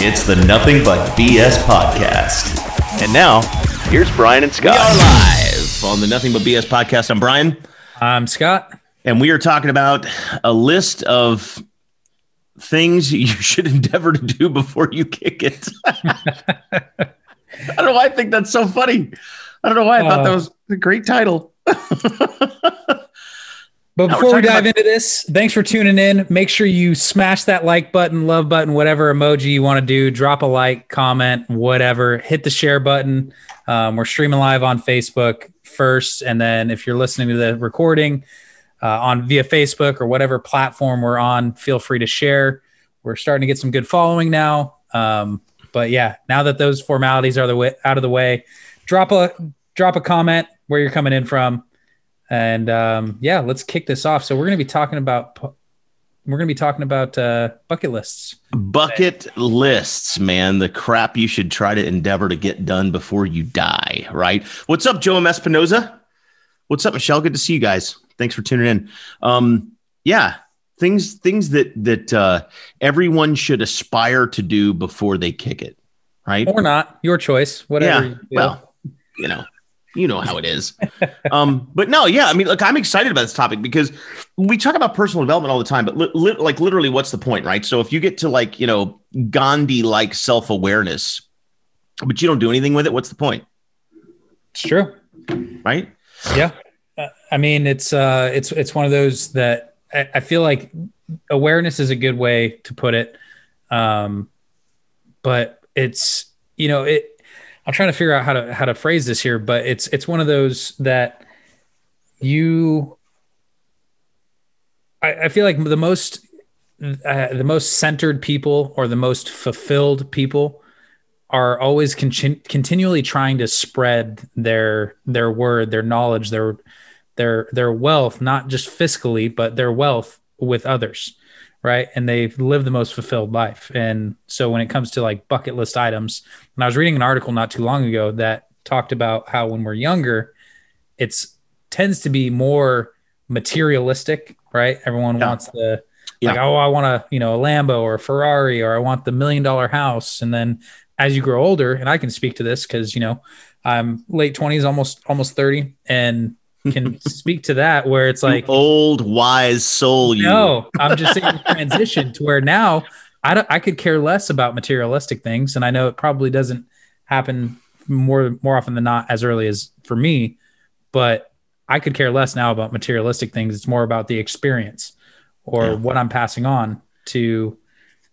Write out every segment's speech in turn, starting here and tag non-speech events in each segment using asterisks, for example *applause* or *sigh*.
It's the Nothing But BS podcast. And now, here's Brian and Scott. We are live on the Nothing But BS podcast. I'm Brian. I'm Scott. And we are talking about a list of things *laughs* you should endeavor to do before you kick it. *laughs* I don't know why I think that's so funny. I don't know why I thought that uh, was a great title. *laughs* But before we dive about- into this, thanks for tuning in. Make sure you smash that like button, love button, whatever emoji you want to do. Drop a like, comment, whatever. Hit the share button. Um, we're streaming live on Facebook first, and then if you're listening to the recording uh, on via Facebook or whatever platform we're on, feel free to share. We're starting to get some good following now. Um, but yeah, now that those formalities are the way, out of the way, drop a drop a comment where you're coming in from and um, yeah, let's kick this off. So we're going to be talking about we're going to be talking about uh, bucket lists. Bucket today. lists, man. The crap you should try to endeavor to get done before you die. Right? What's up, Joe Espinoza? What's up, Michelle? Good to see you guys. Thanks for tuning in. Um, yeah, things things that that uh, everyone should aspire to do before they kick it. Right? Or not. Your choice. Whatever. Yeah. You well, you know you know how it is. um, but no, yeah, I mean, look, I'm excited about this topic because we talk about personal development all the time, but li- li- like literally, what's the point, right? So if you get to like you know Gandhi like self awareness, but you don't do anything with it, what's the point? It's true, right? Yeah, uh, I mean, it's uh, it's it's one of those that I, I feel like awareness is a good way to put it, um, but it's you know it I'm trying to figure out how to how to phrase this here, but it's it's one of those that you I, I feel like the most uh, the most centered people or the most fulfilled people are always con- continually trying to spread their their word, their knowledge, their their their wealth, not just fiscally, but their wealth with others right? And they've lived the most fulfilled life. And so when it comes to like bucket list items, and I was reading an article not too long ago that talked about how when we're younger, it's tends to be more materialistic, right? Everyone yeah. wants the yeah. like, oh, I want a you know a Lambo or a Ferrari or I want the million dollar house. And then as you grow older, and I can speak to this because you know I'm late twenties, almost almost thirty, and can speak to that where it's like you old wise soul you no i'm just saying transition to where now i don't i could care less about materialistic things and i know it probably doesn't happen more more often than not as early as for me but i could care less now about materialistic things it's more about the experience or yeah. what i'm passing on to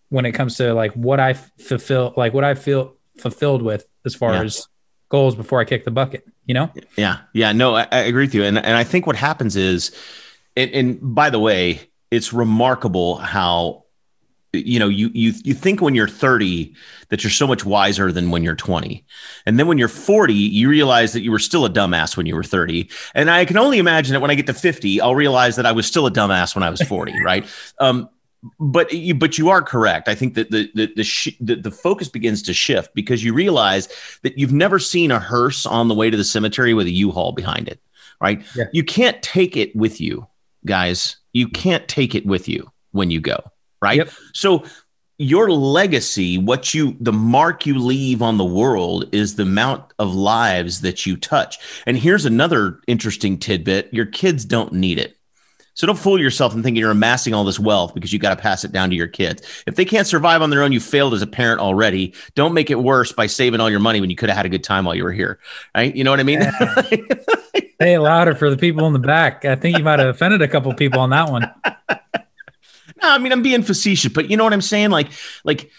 when it comes to like what i fulfill like what i feel fulfilled with as far yeah. as goals before I kick the bucket, you know? Yeah. Yeah. No, I, I agree with you. And, and I think what happens is, and, and by the way, it's remarkable how you know you you you think when you're 30 that you're so much wiser than when you're 20 and then when you're 40 you realize that you were still a dumbass when you were 30 and i can only imagine that when i get to 50 i'll realize that i was still a dumbass when i was 40 *laughs* right um but you but you are correct. I think that the the the, sh- the, the focus begins to shift because you realize that you've never seen a hearse on the way to the cemetery with a U-Haul behind it, right? Yeah. You can't take it with you, guys. You can't take it with you when you go, right? Yep. So your legacy, what you the mark you leave on the world is the amount of lives that you touch. And here's another interesting tidbit, your kids don't need it. So don't fool yourself and thinking you're amassing all this wealth because you got to pass it down to your kids. If they can't survive on their own, you failed as a parent already. Don't make it worse by saving all your money when you could have had a good time while you were here. Right? You know what I mean? Yeah. *laughs* hey, louder for the people in the back. I think you might have offended a couple people on that one. *laughs* No, I mean I'm being facetious, but you know what I'm saying? Like, like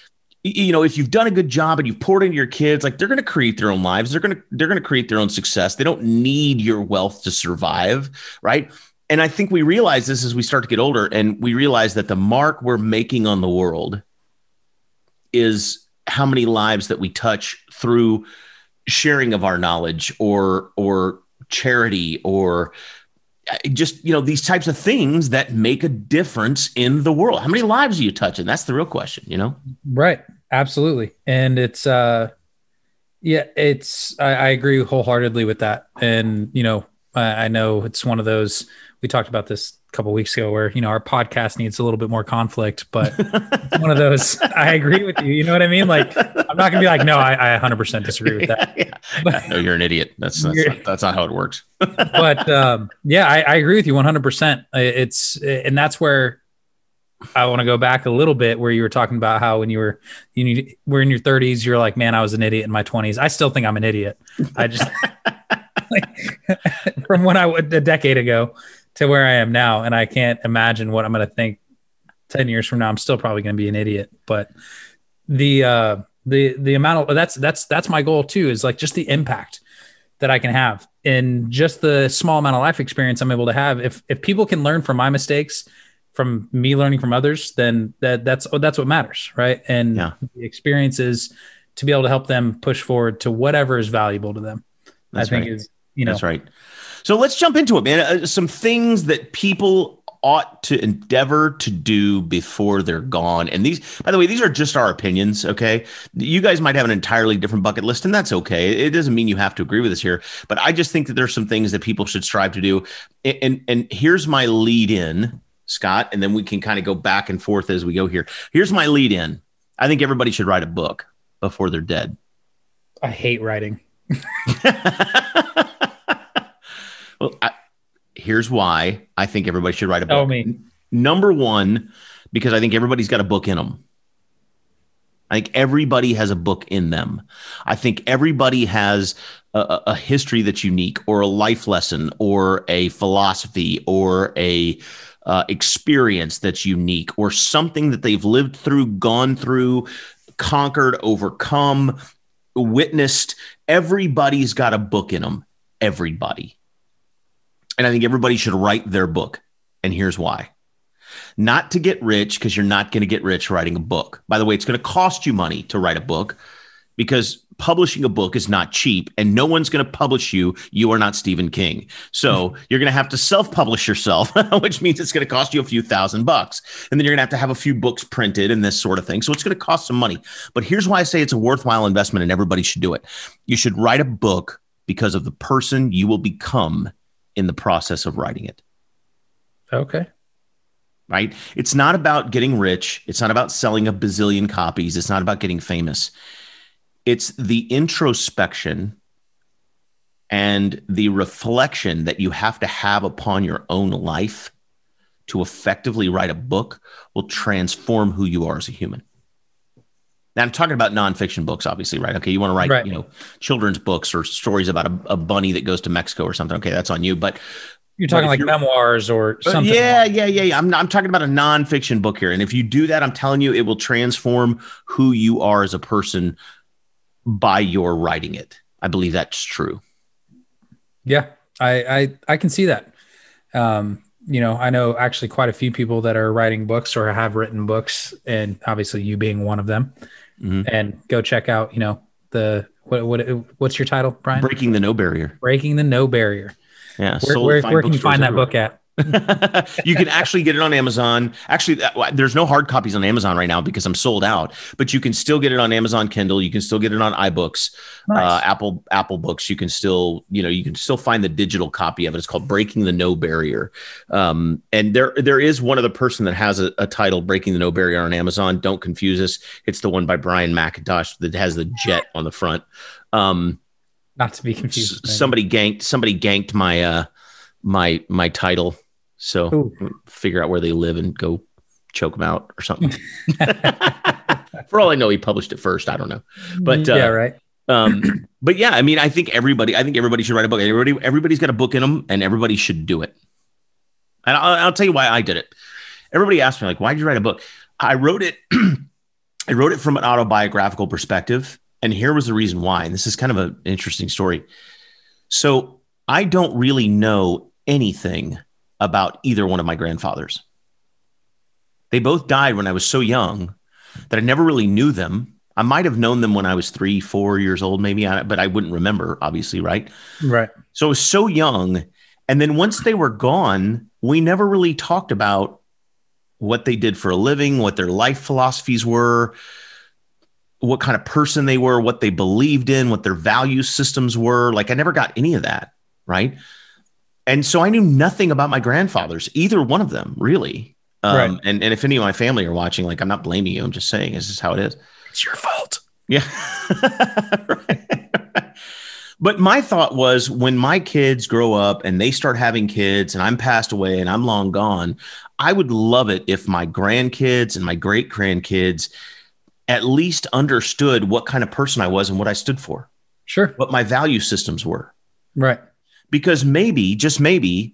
you know if you've done a good job and you've poured into your kids like they're going to create their own lives they're going to they're going to create their own success they don't need your wealth to survive right and I think we realize this as we start to get older, and we realize that the mark we're making on the world is how many lives that we touch through sharing of our knowledge or or charity or uh, just you know these types of things that make a difference in the world. How many lives are you touching? That's the real question you know? Right. Absolutely. And it's uh yeah it's i, I agree wholeheartedly with that. And you know I, I know it's one of those we talked about this a couple weeks ago where you know our podcast needs a little bit more conflict, but one of those. *laughs* I agree with you. You know what I mean? Like I'm not gonna be like, no, I, I 100% disagree with that. *laughs* yeah. no, you're an idiot. That's that's, not, that's not how it works. *laughs* but um, yeah, I, I agree with you 100%. It's and that's where I want to go back a little bit where you were talking about how when you were you were in your 30s, you're like, man, I was an idiot in my 20s. I still think I'm an idiot. I just like, from when I would a decade ago to where I am now, and I can't imagine what I'm going to think 10 years from now. I'm still probably going to be an idiot, but the uh, the the amount of that's that's that's my goal too is like just the impact that I can have in just the small amount of life experience I'm able to have. If if people can learn from my mistakes from me learning from others, then that that's that's what matters, right? And yeah. the experience is to be able to help them push forward to whatever is valuable to them. That's I think right. is you know that's right. So let's jump into it, man. Uh, some things that people ought to endeavor to do before they're gone. And these, by the way, these are just our opinions. Okay. You guys might have an entirely different bucket list, and that's okay. It doesn't mean you have to agree with us here, but I just think that there's some things that people should strive to do. And, and, and here's my lead in Scott, and then we can kind of go back and forth as we go here. Here's my lead in. I think everybody should write a book before they're dead. I hate writing. *laughs* well, I, here's why I think everybody should write a book. Oh, me. Number one, because I think everybody's got a book in them. I think everybody has a book in them. I think everybody has a, a, history that's unique, or a life lesson, or a philosophy, or a uh, experience that's unique or something that they've lived through, gone through, conquered, overcome, witnessed. Everybody's got a book in them. Everybody. And I think everybody should write their book. And here's why. Not to get rich, because you're not going to get rich writing a book. By the way, it's going to cost you money to write a book because publishing a book is not cheap and no one's going to publish you. You are not Stephen King. So *laughs* you're going to have to self publish yourself, *laughs* which means it's going to cost you a few thousand bucks. And then you're going to have to have a few books printed and this sort of thing. So it's going to cost some money. But here's why I say it's a worthwhile investment and everybody should do it. You should write a book because of the person you will become in the process of writing it. Okay right? It's not about getting rich. It's not about selling a bazillion copies. It's not about getting famous it's the introspection and the reflection that you have to have upon your own life to effectively write a book will transform who you are as a human. Now I'm talking about nonfiction books, obviously, right? Okay, you want to write, right. you know, children's books or stories about a, a, bunny that goes to Mexico or something. Okay, that's on you. But you're talking like you're, memoirs or uh, something. Yeah, yeah, yeah, yeah. I'm, I'm talking about a nonfiction book here, and if you do that, I'm telling you, it will transform who you are as a person by your writing it. I believe that's true. Yeah, I I, I can see that. Um, you know, I know actually quite a few people that are writing books or have written books, and obviously you being one of them. Mm-hmm. And go check out, you know, the what what what's your title, Brian? Breaking the No Barrier. Breaking the No Barrier. Yeah. Where, where, where can you find that book at? *laughs* you can actually get it on Amazon. Actually, there's no hard copies on Amazon right now because I'm sold out. But you can still get it on Amazon Kindle. You can still get it on iBooks, nice. uh, Apple Apple Books. You can still, you know, you can still find the digital copy of it. It's called Breaking the No Barrier. Um, and there there is one other person that has a, a, title, Breaking the No Barrier, on Amazon. Don't confuse us. It's the one by Brian McIntosh that has the jet on the front. Um, Not to be confused. somebody ganked. Somebody ganked my uh, my my title so Ooh. figure out where they live and go choke them out or something. *laughs* *laughs* For all I know, he published it first. I don't know, but uh, yeah, right. um, but yeah, I mean, I think everybody, I think everybody should write a book. Everybody, everybody's got a book in them, and everybody should do it. And I'll, I'll tell you why I did it. Everybody asked me like, "Why did you write a book?" I wrote it. *clears throat* I wrote it from an autobiographical perspective, and here was the reason why. And this is kind of an interesting story. So I don't really know anything about either one of my grandfathers. They both died when I was so young that I never really knew them. I might have known them when I was three, four years old, maybe, but I wouldn't remember, obviously, right? Right. So I was so young. And then once they were gone, we never really talked about what they did for a living, what their life philosophies were, what kind of person they were, what they believed in, what their value systems were. Like I never got any of that. Right. And so I knew nothing about my grandfathers, either one of them, really. Um, Right. and, and if any of my family are watching, like I'm not blaming you. I'm just saying this is how it is. It's your fault. Yeah. *laughs* Right. But my thought was when my kids grow up and they start having kids and I'm passed away and I'm long gone, I would love it if my grandkids and my great grandkids at least understood what kind of person I was and what I stood for, Sure. what my value systems were. Right. Because maybe, just maybe,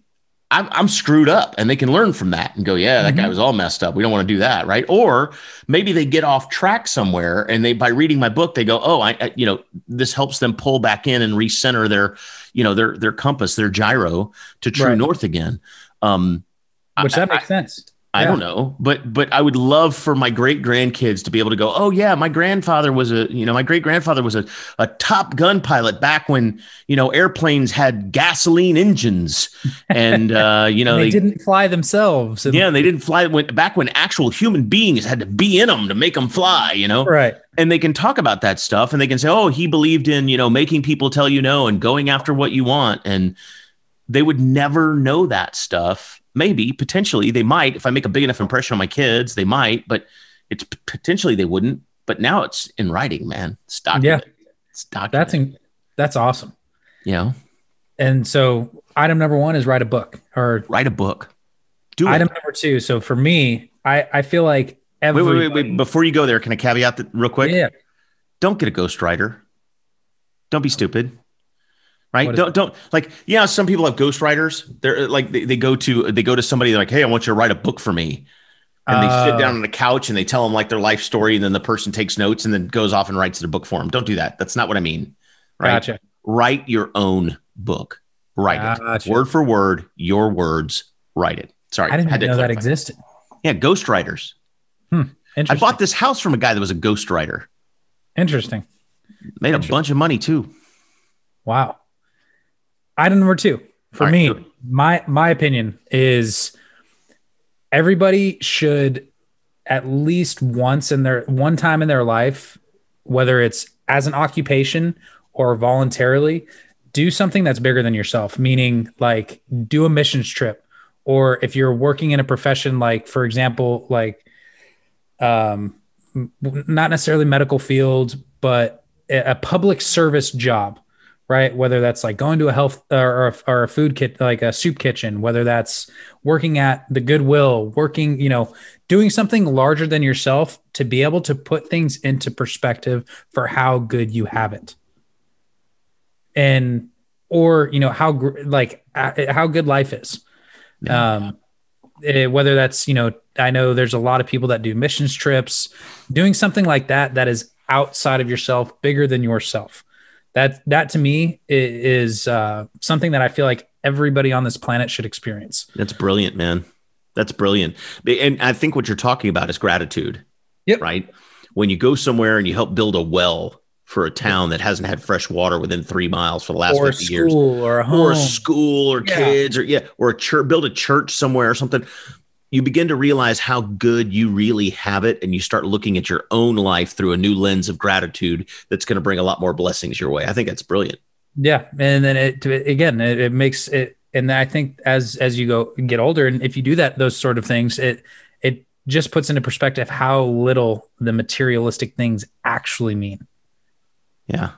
I'm, I'm screwed up and they can learn from that and go, yeah, that guy Mhm. was all messed up. We don't want to do that. Right. Or maybe they get off track somewhere and they, by reading my book, they go, oh, I, I you know, this helps them pull back in and recenter their, you know, their, their compass, their gyro to true Right. north again. Um, Which I- that makes sense. I Yeah. don't know, but but I would love for my great grandkids to be able to go, oh yeah, my grandfather was a you know my great grandfather was a, a top gun pilot back when you know airplanes had gasoline engines, and *laughs* uh, you know they, they, didn't fly themselves. and- yeah they didn't fly when back when actual human beings had to be in them to make them fly, you know, Right. and they can talk about that stuff and they can say, oh he believed in you know making people tell you no and going after what you want, and they would never know that stuff. Maybe potentially they might if I make a big enough impression on my kids, they might, but it's potentially they wouldn't. But now it's in writing, man. It's documented. It's documented. That's in, that's awesome. yeah And so item number one is write a book or write a book. Do item it. number two. So for me, I, I feel like Wait, every wait, wait, wait. Before you go there, can I caveat that real quick? yeah, Don't get a ghostwriter. Don't be stupid. Right? Don't don't like yeah, some people have ghostwriters. They're like they, they go to they go to somebody they're like, hey, I want you to write a book for me. And they sit Uh, down on the couch and they tell them like their life story, and then the person takes notes and then goes off and writes the book for them. Don't do that. That's not what I mean. Right? Gotcha. Write your own book. Write Gotcha. it. Word for word, your words, write it. Sorry. I didn't had to even know that existed. Yeah, ghostwriters. I Interesting. bought this house from a guy that was a ghostwriter. Interesting. Made a bunch of money too. Wow. Item number two for right, me, it. my my opinion is everybody should at least once in their one time in their life, whether it's as an occupation or voluntarily, do something that's bigger than yourself. Meaning, like do a missions trip, or if you're working in a profession, like for example, like um, not necessarily medical field, but a public service job right? Whether that's like going to a health or, or, or a food kit, like a soup kitchen, whether that's working at the Goodwill, working, you know, doing something larger than yourself to be able to put things into perspective for how good you have it. And, or, you know, how, like, how good life is. Um, eh, whether that's, you know, I know there's a lot of people that do missions trips, doing something like that, that is outside of yourself, bigger than yourself that that to me is uh, something that I feel like everybody on this planet should experience. That's brilliant, man. That's brilliant. And I think what you're talking about is gratitude. Yep. Right. When you go somewhere and you help build a well for a town that hasn't had fresh water within three miles for the last or 50 years. school or a home. or a school or Yeah. kids or yeah or a church build a church somewhere or something you begin to realize how good you really have it and you start looking at your own life through a new lens of gratitude that's going to bring a lot more blessings your way. I think that's brilliant. Yeah, and then it again it, it makes it, and I think as as you go get older, and if you do that those sort of things, it it just puts into perspective how little the materialistic things actually mean. yeah.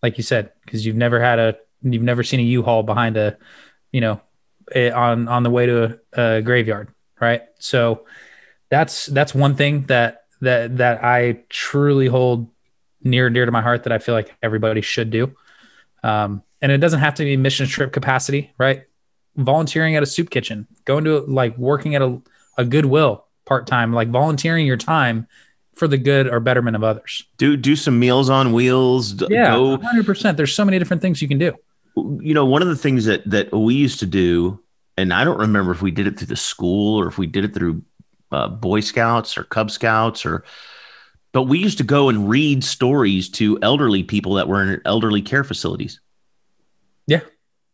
Like you said, because you've never had a you've never seen a U-Haul behind a, you know, eh, on on the way to a, a graveyard, right? So that's that's one thing that that that I truly hold near and dear to my heart that I feel like everybody should do. Um, and it doesn't have to be mission trip capacity, right? Volunteering at a soup kitchen, going to like working at a, a Goodwill part time, like volunteering your time for the good or betterment of others. do do some meals on wheels Yeah, hundred percent. There's so many different things you can do. you know one of the things that that we used to do and i don't remember if we did it through the school or if we did it through uh, boy scouts or cub scouts or but we used to go and read stories to elderly people that were in elderly care facilities. Yeah.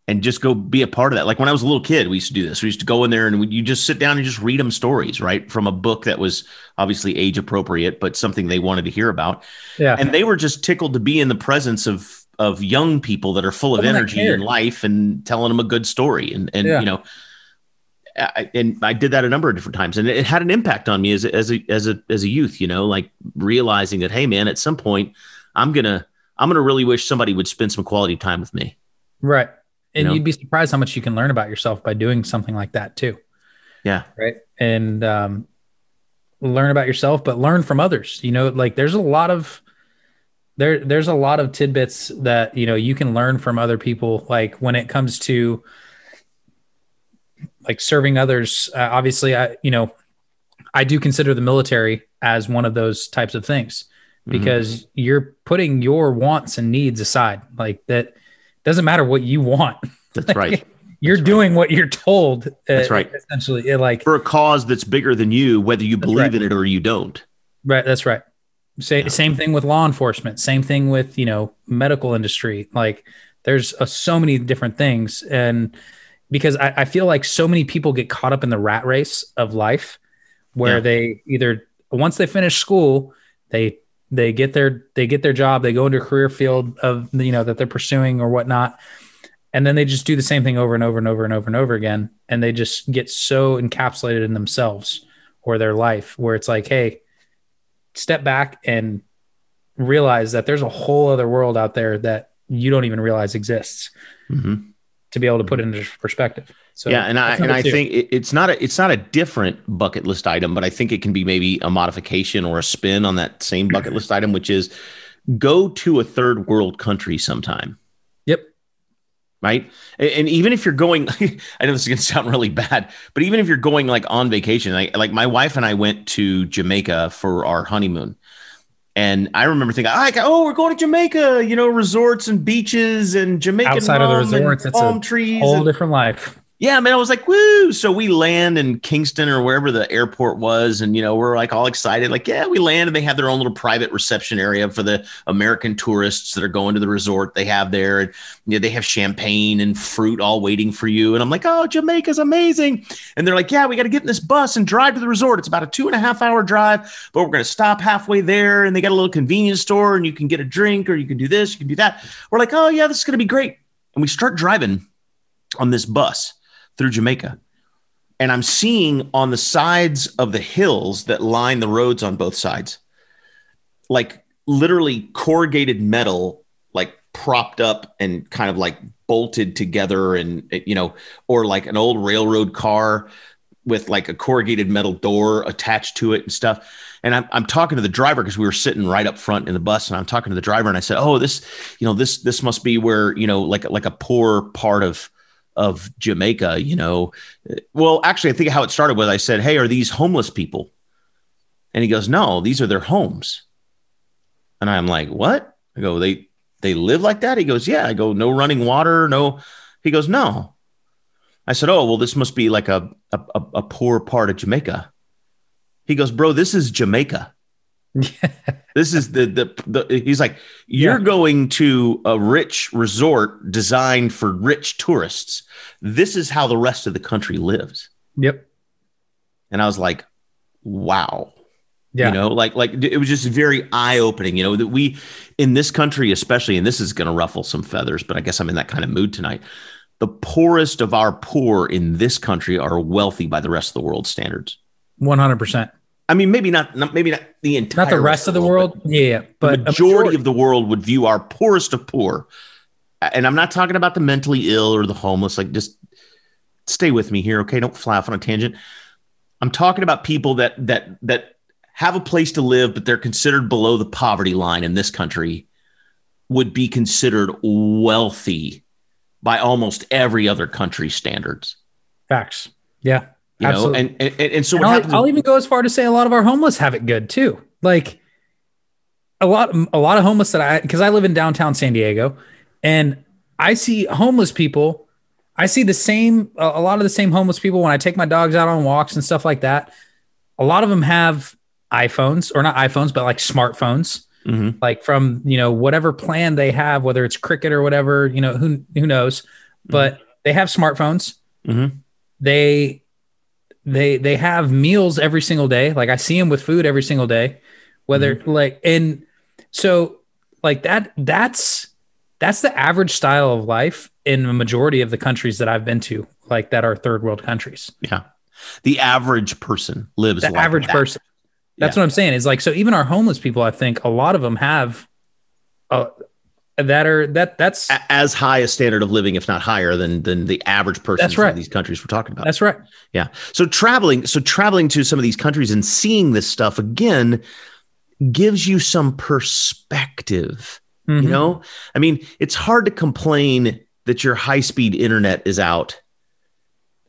and just go be a part of that. Like when i was a little kid we used to do this. We used to go in there and you just sit down and just read them stories right? From a book that was obviously age appropriate but something they wanted to hear about. Yeah. and they were just tickled to be in the presence of of young people that are full of Someone energy and life and telling them a good story and and Yeah. you know I, and I did that a number of different times and it had an impact on me as a, as a as a as a youth you know like realizing that hey man at some point I'm gonna I'm gonna really wish somebody would spend some quality time with me Right. And know? you'd be surprised how much you can learn about yourself by doing something like that too. yeah Right. And um, learn about yourself, but learn from others. You know, like there's a lot of there there's a lot of tidbits that you know you can learn from other people. Like when it comes to like serving others, uh, obviously, I you know I do consider the military as one of those types of things Mhm. because you're putting your wants and needs aside. Like that doesn't matter what you want. that's *laughs* right You're That's right. doing what you're told. uh, That's right. Essentially, like for a cause that's bigger than you whether you believe right. in it or you don't right. That's right. Say, Yeah. Same thing with law enforcement. Same thing with you know medical industry. Like there's uh, so many different things, and because I, I feel like so many people get caught up in the rat race of life, where Yeah. they either once they finish school, they they get their they get their job, they go into a career field of you know that they're pursuing or whatnot, and then they just do the same thing over and over and over and over and over again, and they just get so encapsulated in themselves or their life, where it's like, hey, step back and realize that there's a whole other world out there that you don't even realize exists Mhm. to be able to put it into perspective. So yeah, and I and I two. think it, it's not a it's not a different bucket list item, but I think it can be maybe a modification or a spin on that same bucket list item, which is go to a third world country sometime. Right. And, even if you're going, *laughs* I know this is going to sound really bad, but even if you're going like on vacation, like, like my wife and I went to Jamaica for our honeymoon. And I remember thinking, oh, we're going to Jamaica, you know, resorts and beaches and Jamaican Outside of the resorts, it's a palm trees. Whole and- different life. Yeah, man, I was like, woo. So we land in Kingston or wherever the airport was. And, you know, we're like all excited. Like, yeah, we land and they have their own little private reception area for the American tourists that are going to the resort they have there. And, you know, they have champagne and fruit all waiting for you. And I'm like, oh, Jamaica's amazing. And they're like, yeah, we got to get in this bus and drive to the resort. It's about a two and a half hour drive, but we're going to stop halfway there. And they got a little convenience store and you can get a drink or you can do this, you can do that. We're like, oh, yeah, this is going to be great. And we start driving on this bus through Jamaica. And I'm seeing on the sides of the hills that line the roads on both sides, like literally corrugated metal, like propped up and kind of like bolted together, and you know, or like an old railroad car with like a corrugated metal door attached to it and stuff. And I'm, I'm talking to the driver because we were sitting right up front in the bus, and I'm talking to the driver, and I said, "Oh, this, you know, this this must be where you know, like like a poor part of." Of Jamaica, you know. Well, actually, I think how it started was I said, Hey, are these homeless people? And he goes, No, these are their homes. And I'm like, What? I go, They they live like that? He goes, Yeah. I go, No running water, no. He goes, No. I said, Oh, well, this must be like a a, a, poor part of Jamaica. He goes, Bro, this is Jamaica. *laughs* This is the, the the he's like you're Yeah. going to a rich resort designed for rich tourists. This is how the rest of the country lives. Yep. And I was like, wow. Yeah. You know, like like it was just very eye opening. You know that we in this country, especially, and this is going to ruffle some feathers, but I guess I'm in that kind of mood tonight. The poorest of our poor in this country are wealthy by the rest of the world standards. One hundred percent. I mean, maybe not, not maybe not the entire Not the rest of the world. Yeah, yeah. but But the a majority, of the world would view our poorest of poor. And I'm not talking about the mentally ill or the homeless. Like, just stay with me here, okay? Don't fly off on a tangent. I'm talking about people that that that have a place to live, but they're considered below the poverty line in this country, would be considered wealthy by almost every other country's standards. facts. Yeah. You know, Absolutely. and, and and so And what I'll, happens? I'll even go as far to say a lot of our homeless have it good too. Like a lot, a lot of homeless that I, because I live in downtown San Diego, and I see homeless people. I see the same, a lot of the same homeless people when I take my dogs out on walks and stuff like that. A lot of them have iPhones or not iPhones, but like smartphones, Mhm. like from you know whatever plan they have, whether it's Cricket or whatever, you know who who knows, but they have smartphones Mhm. they they they have meals every single day like i see them with food every single day whether like and so like that that's that's the average style of life in the majority of the countries that I've been to, like that are third world countries. Yeah. The average person lives The like average that. person. That's Yeah. what I'm saying. Is like so even our homeless people, I think a lot of them have uh, that are that that's A- as high a standard of living, if not higher, than than the average person That's right. in these countries we're talking about. that's right. Yeah. So traveling, so traveling to some of these countries and seeing this stuff again gives you some perspective. Mhm. You know, I mean, it's hard to complain that your high speed internet is out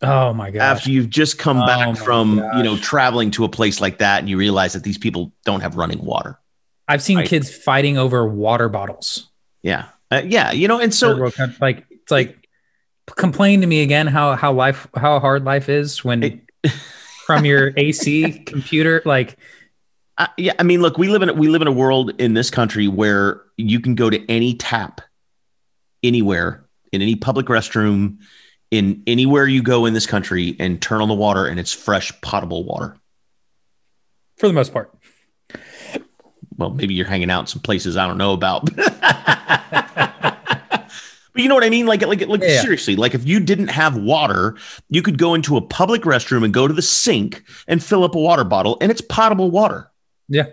Oh my god! after you've just come Oh back from, you know, traveling to a place like that and you realize that these people don't have running water. I've seen Right. kids fighting over water bottles. Yeah. Uh, yeah. You know, and so like it's like complain to me again how how life how hard life is when It- *laughs* from your AC computer like Uh, yeah, I mean, look, we live in a, we live in a world in this country where you can go to any tap, anywhere, in any public restroom, in anywhere you go in this country, and turn on the water, and it's fresh, potable water. for the most part. Well, maybe you're hanging out in some places I don't know about. *laughs* But you know what I mean? Like, like, like Yeah. seriously, like if you didn't have water, you could go into a public restroom and go to the sink and fill up a water bottle, and it's potable water. Yeah.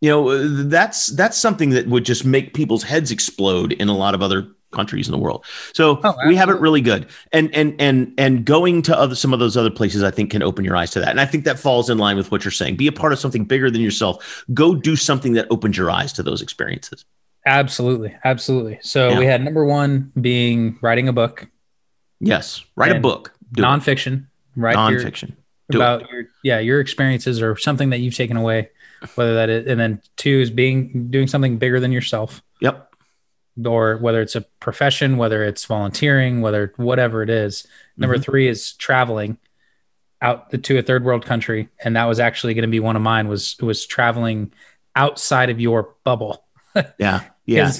you know uh, that's that's something that would just make people's heads explode in a lot of other countries in the world so Oh, we have it really good and and and and going to other some of those other places i think can open your eyes to that and i think that falls in line with what you're saying be a part of something bigger than yourself go do something that opens your eyes to those experiences Absolutely. Absolutely. So Yeah. we had number one being writing a book, yes write a book do it. nonfiction, right? Your- nonfiction it. about your yeah, your experiences or something that you've taken away, whether that is and then two is being doing something bigger than yourself. yep or whether it's a profession, whether it's volunteering, whether whatever it is. Number Mhm. three is traveling out to a third world country, and that was actually going to be one of mine. Was was traveling outside of your bubble. *laughs* yeah yeah.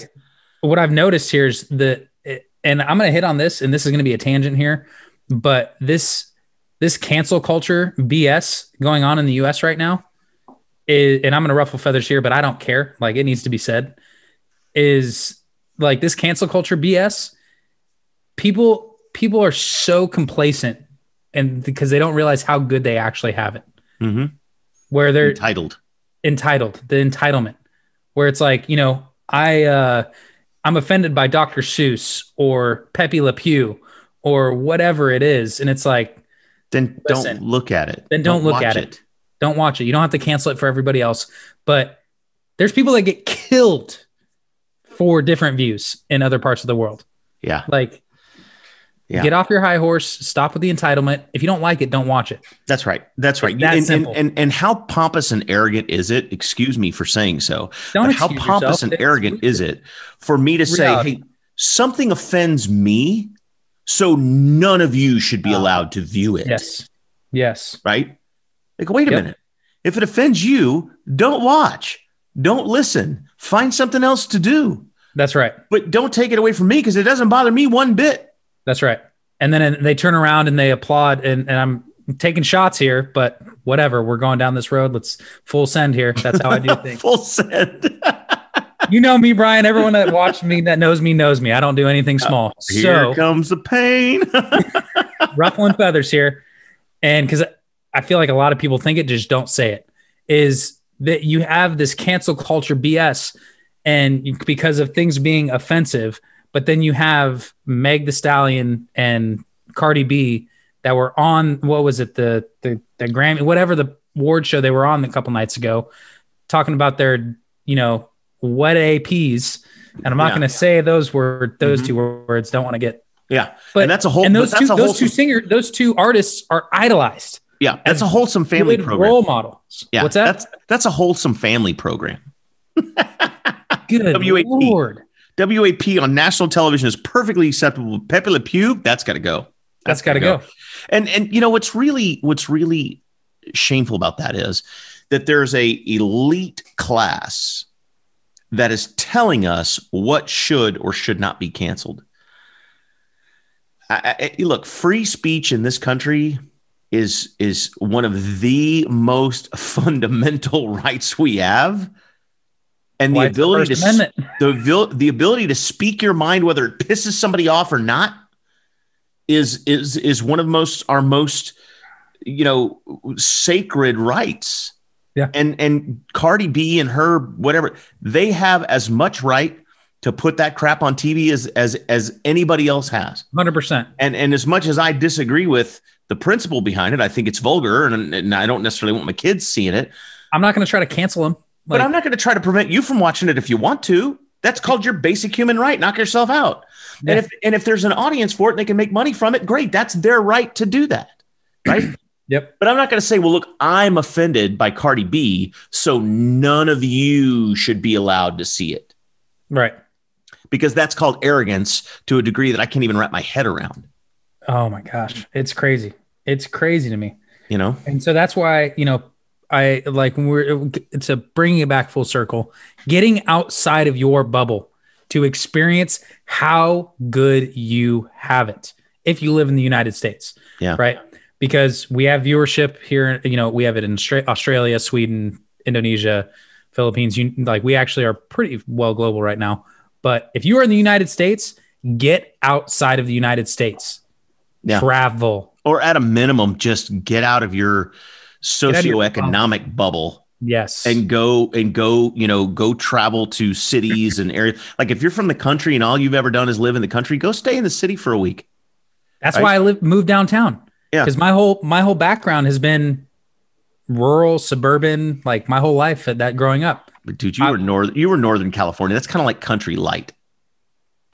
What I've noticed here is that, and I'm going to hit on this, and this is going to be a tangent here, but this this cancel culture BS going on in the U.S. right now is, and I'm going to ruffle feathers here, but I don't care. Like it needs to be said, is like this cancel culture BS. People people are so complacent, and because they don't realize how good they actually have it, hmm where they're entitled. Entitled. The entitlement. Where it's like you know i uh i'm offended by dr seuss or pepe le pew or whatever it is. And it's like then Listen. don't look at it. Then don't look watch at it. don't watch it. You don't have to cancel it for everybody else. But there's people that get killed for different views in other parts of the world yeah like Yeah. get off your high horse stop with the entitlement if you don't like it don't watch it That's right. That's right. And, and, simple. and and how pompous and arrogant is it? Excuse me for saying so. don't but how pompous yourself. and arrogant is it for me to say, "Hey, something offends me, so none of you should be Ah. allowed to view it." yes yes Right? Like, wait a Yep. minute. If it offends you, don't watch. Don't listen. Find something else to do. that's right But don't take it away from me because it doesn't bother me one bit. That's right. And then they turn around and they applaud, and, and I'm taking shots here, but whatever. We're going down this road. Let's full send here. That's how I do *laughs* things. Full send. *laughs* you know me, Brian. Everyone that watched me, that knows me, knows me. I don't do anything small. *laughs* Here so comes the pain. ruffling feathers here. And because I feel like a lot of people think it, just don't say it, is that you have this cancel culture BS and you, because of things being offensive, but then you have Meg the Stallion and Cardi B that were on, what was it, the, the, the Grammy, whatever the award show they were on a couple nights ago, talking about their, you know, wet APs. And I'm not Yeah. going to say those were those Mhm. two words. Don't want to get yeah. but and that's a whole and those two those two singer those two artists are idolized. Yeah, that's a wholesome family program. role models. Yeah, What's that? That's that's a wholesome family program. *laughs* Good WAP. lord. WAP on national television is perfectly acceptable. Pepe Le Pew, that's got to go. That's got to go. And and you know what's really what's really shameful about that is that there's a elite class that is telling us what should or should not be canceled. I, I, look, free speech in this country is is one of the most *laughs* fundamental rights we have. and the Why it's the ability to the the ability to speak your mind whether it pisses somebody off or not is is is one of most our most you know sacred rights Yeah. and and cardi b and her whatever they have as much right to put that crap on tv as as as anybody else has Hundred percent. and and as much as i disagree with the principle behind it i think it's vulgar and, and i don't necessarily want my kids seeing it I'm not going to try to cancel him. but I'm not going to try to prevent you from watching it if you want to. That's called your basic human right. Knock yourself out. Yeah. And if and if there's an audience for it and they can make money from it, great. That's their right to do that. Right. *clears throat* Yep. but I'm not going to say, well, look, I'm offended by Cardi B, so none of you should be allowed to see it. Right. Because that's called arrogance to a degree that I can't even wrap my head around. Oh my gosh, it's crazy. It's crazy to me. You know? And so that's why, you know, I like when we're it's a bringing it back full circle, getting outside of your bubble to experience how good you have it if you live in the United States. Yeah. Right. Because we have viewership here, you know, we have it in Australia, Sweden, Indonesia, Philippines. You like we actually are pretty well global right now. But if you are in the United States, get outside of the United States. Yeah. Travel. Or at a minimum, just get out of your of your socioeconomic bubble. Yes. and go and go you know go travel to cities and areas like if you're from the country and all you've ever done is live in the country go stay in the city for a week That's Right? why I live moved downtown. Yeah. Because my whole my whole background has been rural, suburban, like my whole life at that growing up. but dude you I- were north you were northern california that's kind of like country light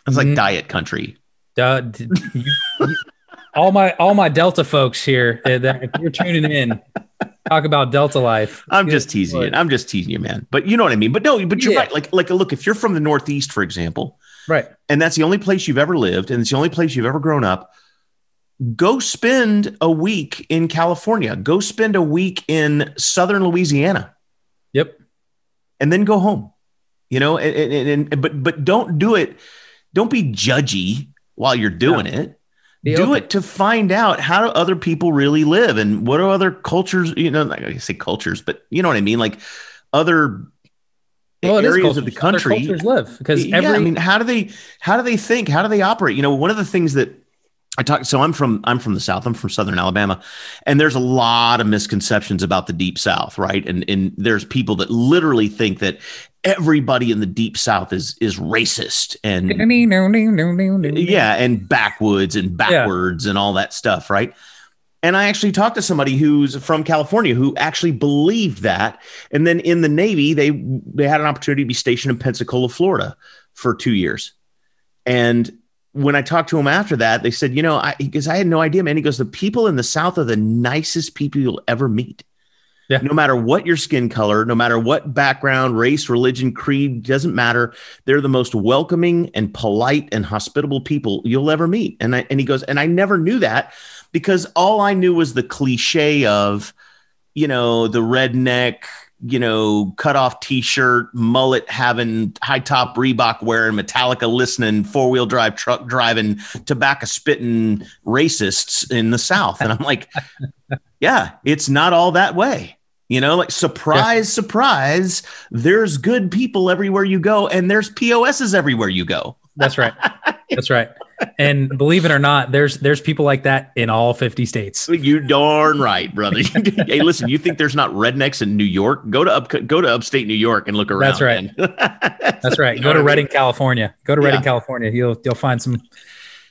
it's like Mm. diet country Duh, d- you- you- all my all my Delta folks here, that if you're tuning in, talk about Delta life. i'm just teasing you. i'm just teasing you man. But you know what i mean. But no but you're Yeah. right. Like like look if you're from the northeast for example Right. and that's the only place you've ever lived and it's the only place you've ever grown up go spend a week in california. Go spend a week in southern louisiana. Yep. and then go home you know and, and, and- and- but but don't do it. Don't be judgy while you're doing it Be do open. it to find out how do other people really live and what are other cultures you know like i say cultures but you know what i mean like other Well, areas of the cultures. Other country cultures live because yeah, every I mean, how do they how do they think? How do they operate? You know, one of the things that I talk. So I'm from I'm from the South. I'm from Southern Alabama, and there's a lot of misconceptions about the Deep South, right? And and there's people that literally think that everybody in the Deep South is is racist and yeah, and backwoods and backwards and all that stuff, right? And I actually talked to somebody who's from California who actually believed that. And then in the Navy, they they had an opportunity to be stationed in Pensacola, Florida, for two years. And when I talked to him after that, they said, you know, I because I had no idea, man. He goes, the people in the South are the nicest people you'll ever meet. Yeah. No matter what your skin color, no matter what background, race, religion, creed, doesn't matter. They're the most welcoming and polite and hospitable people you'll ever meet. And I, and he goes, and I never knew that because all I knew was the cliche of, you know, the redneck, you know, cut off t-shirt, mullet having high top Reebok wearing, Metallica listening, four wheel drive truck driving, tobacco spitting racists in the South. And I'm like, *laughs* yeah, it's not all that way. You know, like surprise, surprise, there's good people everywhere you go, and there's POSs everywhere you go. That's right. *laughs* That's right. And believe it or not, there's there's people like that in all 50 states. You darn right, brother. *laughs* hey, listen, you think there's not rednecks in New York? Go to up, go to upstate New York and look around. That's right. *laughs* That's right. Go to? Redding, California. Go to Redding, Yeah. California. You'll you'll find some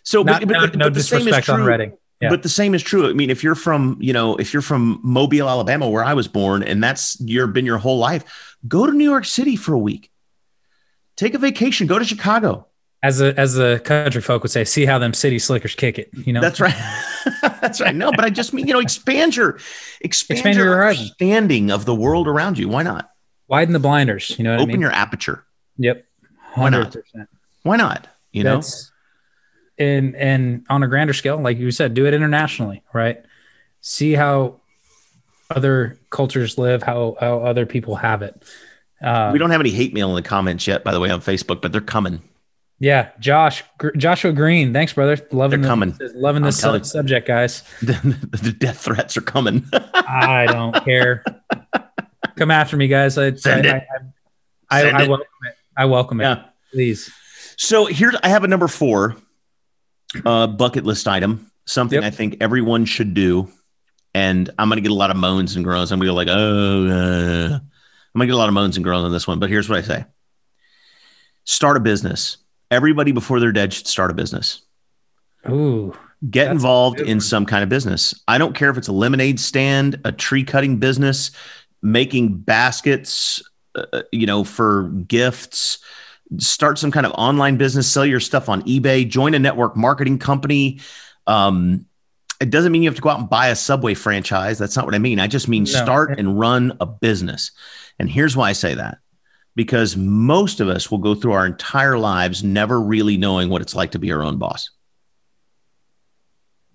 So, not, but, but, no, but no the same is disrespect on true. Redding. Yeah. But the same is true. I mean, if you're from, you know, if you're from Mobile, Alabama, where I was born, and that's your been your whole life, go to New York City for a week. Take a vacation. Go to Chicago. As a as the country folk would say, see how them city slickers kick it. You know, That's right. *laughs* That's right. No, but I just mean, you know, expand your expand, Expand your your understanding of the world around you. Why not? widen the blinders. You know what Open I mean? your aperture. yep, Why not? 100%. Why not? You know? And and on a grander scale, like you said, do it internationally, right? See how other cultures live, how how other people have it. Uh, we don't have any hate mail in the comments yet, by the way, on Facebook, but they're coming. Yeah, Josh Gr- Joshua Green, thanks, brother. Loving They're the- coming. loving this telling sub- subject, guys. *laughs* the, the death threats are coming. *laughs* I don't care. Come after me, guys. I, Send I, it. I, I, Send I it. welcome it. I welcome it. Yeah. Please. So here I have a number four uh, bucket list item, something Yep. I think everyone should do. And I'm going to get a lot of moans and groans. I'm going to go like, oh, uh, I'm going to get a lot of moans and groans on this one. But here's what I say start a business. Everybody before they're dead should start a business. Ooh. Get involved in some kind of business. I don't care if it's a lemonade stand, a tree cutting business, making baskets, uh, you know, for gifts. Start some kind of online business, sell your stuff on eBay, join a network marketing company. Um, it doesn't mean you have to go out and buy a Subway franchise. That's not what I mean. I just mean No. start and run a business. And here's why I say that because most of us will go through our entire lives never really knowing what it's like to be our own boss.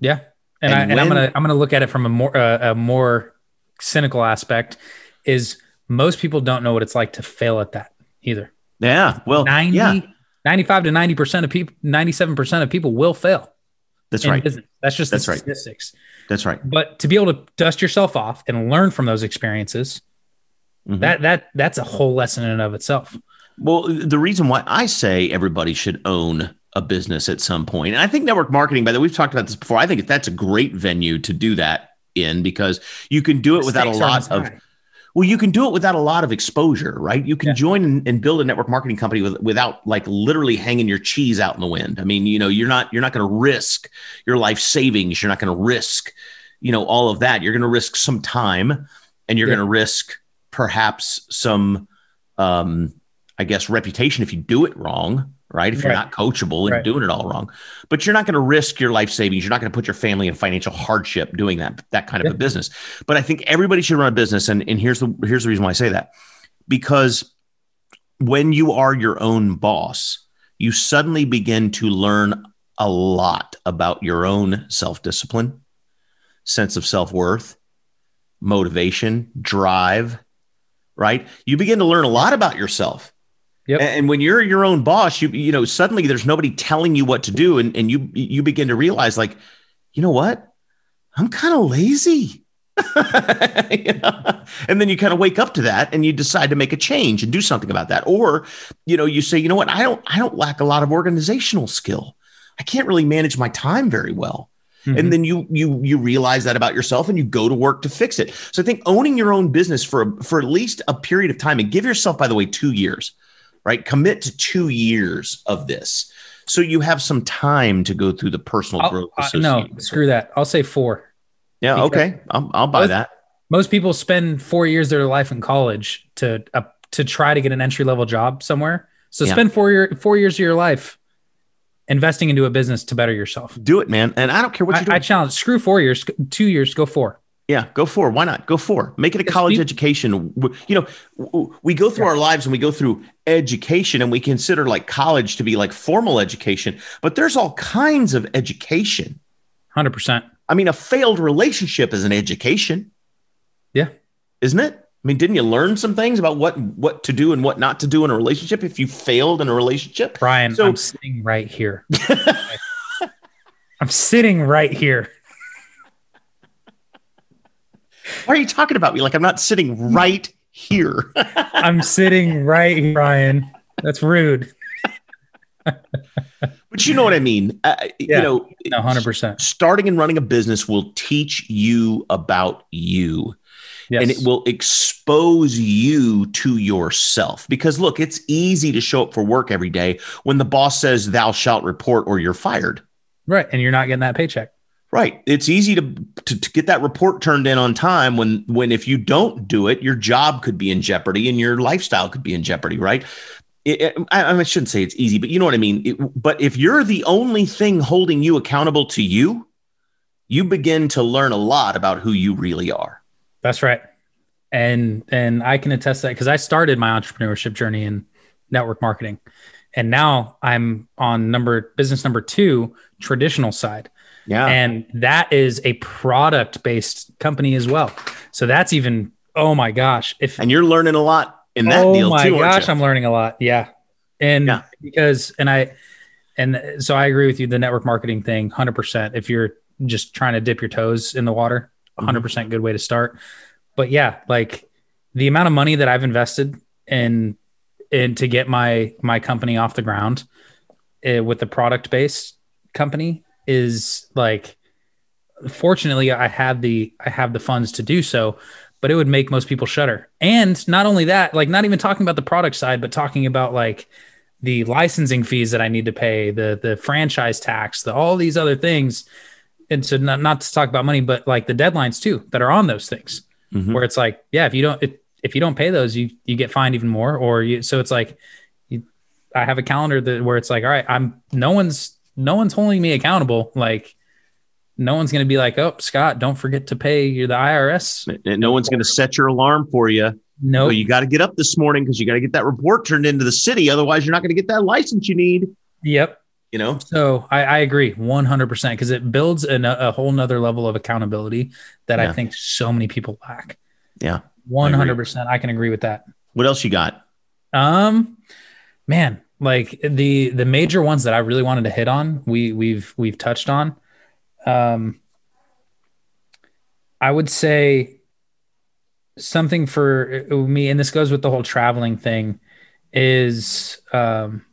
Yeah. And, And I, and I'm gonna I'm gonna look at it from a more uh, a more cynical aspect. Is most people don't know what it's like to fail at that either. Yeah. Well, 90, yeah, 95 to 90 percent of people, 97 percent of people will fail. that's right. business. That's just That's the right. statistics. That's right. But to be able to dust yourself off and learn from those experiences, Mhm. that that that's a whole lesson in and of itself. Well, the reason why I say everybody should own a business at some point, and I think network marketing, by the way, we've talked about this before. I think that's a great venue to do that in because you can do it without a lot of well, you can do it without a lot of exposure, right? You can Yeah. join and, and build a network marketing company with, without like literally hanging your cheese out in the wind. I mean, you know, you're not you're not going to risk your life savings. You're not going to risk, you know, all of that. You're going to risk some time, and you're Yeah. going to risk perhaps some, um, I guess, reputation if you do it wrong. Right. If you're Right. not coachable and Right. doing it all wrong, but you're not going to risk your life savings. You're not going to put your family in financial hardship doing that, that kind of a business. But I think everybody should run a business. And, and here's the here's the reason why I say that. Because when you are your own boss, you suddenly begin to learn a lot about your own self-discipline, sense of self-worth, motivation, drive, right? You begin to learn a lot about yourself. Yep. And- when you're your own boss, you you know, suddenly there's nobody telling you what to do. And, and you you begin to realize, like, you know what? I'm kind of lazy. *laughs* You know? And then you kind of wake up to that and you decide to make a change and do something about that. Or, you know, you say, you know what, I don't I don't lack a lot of organizational skill. I can't really manage my time very well Mhm. and then you you you realize that about yourself and you go to work to fix it so i think owning your own business for for at least a period of time and give yourself by the way 2 years right commit to 2 years of this so you have some time to go through the personal I'll- growth uh, no, screw that. I'll say four. yeah because- okay I'll, I'll buy Both- that Most people spend four years of their life in college to uh, to try to get an entry level job somewhere. So Yeah. spend four year four years of your life investing into a business to better yourself. do it man and i don't care what you do I, challenge. Screw four years. Two years. Go four. Yeah, go four. Why not? Go four. Make it a college peop- education. You know, we go through our lives and we go through education and we consider like college to be like formal education, but there's all kinds of education. Hundred percent. I mean, a failed relationship is an education, Yeah. isn't it? I mean, didn't you learn some things about what what to do and what not to do in a relationship if you failed in a relationship? Brian, So- I'm sitting right here. I'm sitting right here. Why are you talking about me like I'm not sitting right here? I'm sitting right here, Brian. That's rude. but you know what I mean. Uh, Yeah. You know, hundred percent. starting and running a business will teach you about you. Yes. and it will expose you to yourself. Because look, it's easy to show up for work every day when the boss says, Thou shalt report or you're fired. right, and you're not getting that paycheck. Right. It's easy to, to, to get that report turned in on time when when if you don't do it, your job could be in jeopardy and your lifestyle could be in jeopardy, right? It- it- I, I shouldn't say it's easy, but you know what I mean. It- but if you're the only thing holding you accountable to you, you begin to learn a lot about who you really are. That's right. And and I can attest that because I started my entrepreneurship journey in network marketing. And now I'm on number business number two, traditional side. Yeah. And that is a product based company as well. So that's even, oh my gosh. If and you're learning a lot in that oh deal my too. gosh? I'm learning a lot. Yeah. And Yeah. because, and I, and so I agree with you, the network marketing thing, 100%. If you're just trying to dip your toes in the water. 100% good way to start. But yeah, like the amount of money that I've invested in and to get my my company off the ground uh, with the product based company is like fortunately I had the I have the funds to do so, but it would make most people shudder. And not only that, like not even talking about the product side, but talking about like the licensing fees that I need to pay, the the franchise tax, the all these other things. And so not, not to talk about money, but like the deadlines too that are on those things. Mhm. Where it's like, yeah, if you don't if, if you don't pay those, you you get fined even more. Or you so it's like you, I have a calendar that where it's like, all right, I'm no one's no one's holding me accountable. Like no one's gonna be like, oh Scott, don't forget to pay the IRS. And no one's going to set your alarm for you. No, Well, you got to get up this morning because you got to get that report turned into the city. Otherwise, you're not going to get that license you need. yep. You know, So I, I agree 100% because it builds an, a whole nother level of accountability that Yeah. I think so many people lack. Yeah, 100%. I, can agree with that. what else you got? Um, man, like the, the major ones that I really wanted to hit on, we we've, we've touched on, um, I would say something for me, and this goes with the whole traveling thing is, um,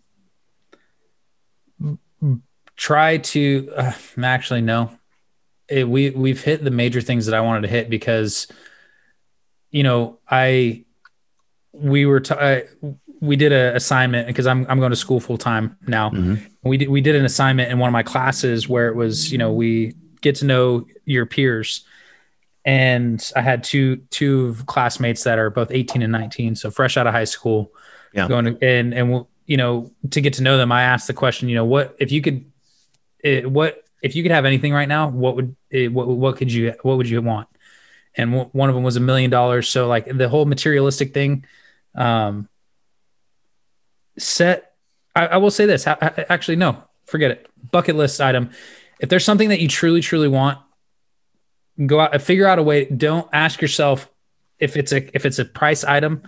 try to uh, actually no it, we we've hit the major things that i wanted to hit because you know i we were t- I, we did a assignment because i'm i'm going to school full time now Mhm. we did we did an assignment in one of my classes where it was you know we get to know your peers and i had two two classmates that are both 18 and 19 so fresh out of high school Yeah. going to, and and you know to get to know them i asked the question you know what if you could it, what if you could have anything right now what would it, what what could you what would you want? And w- one of them was a million dollars. So like the whole materialistic thing um set I, I will say this ha- ha- actually no forget it. Bucket list item. If there's something that you truly truly want go out figure out a way. Don't ask yourself if it's a if it's a price item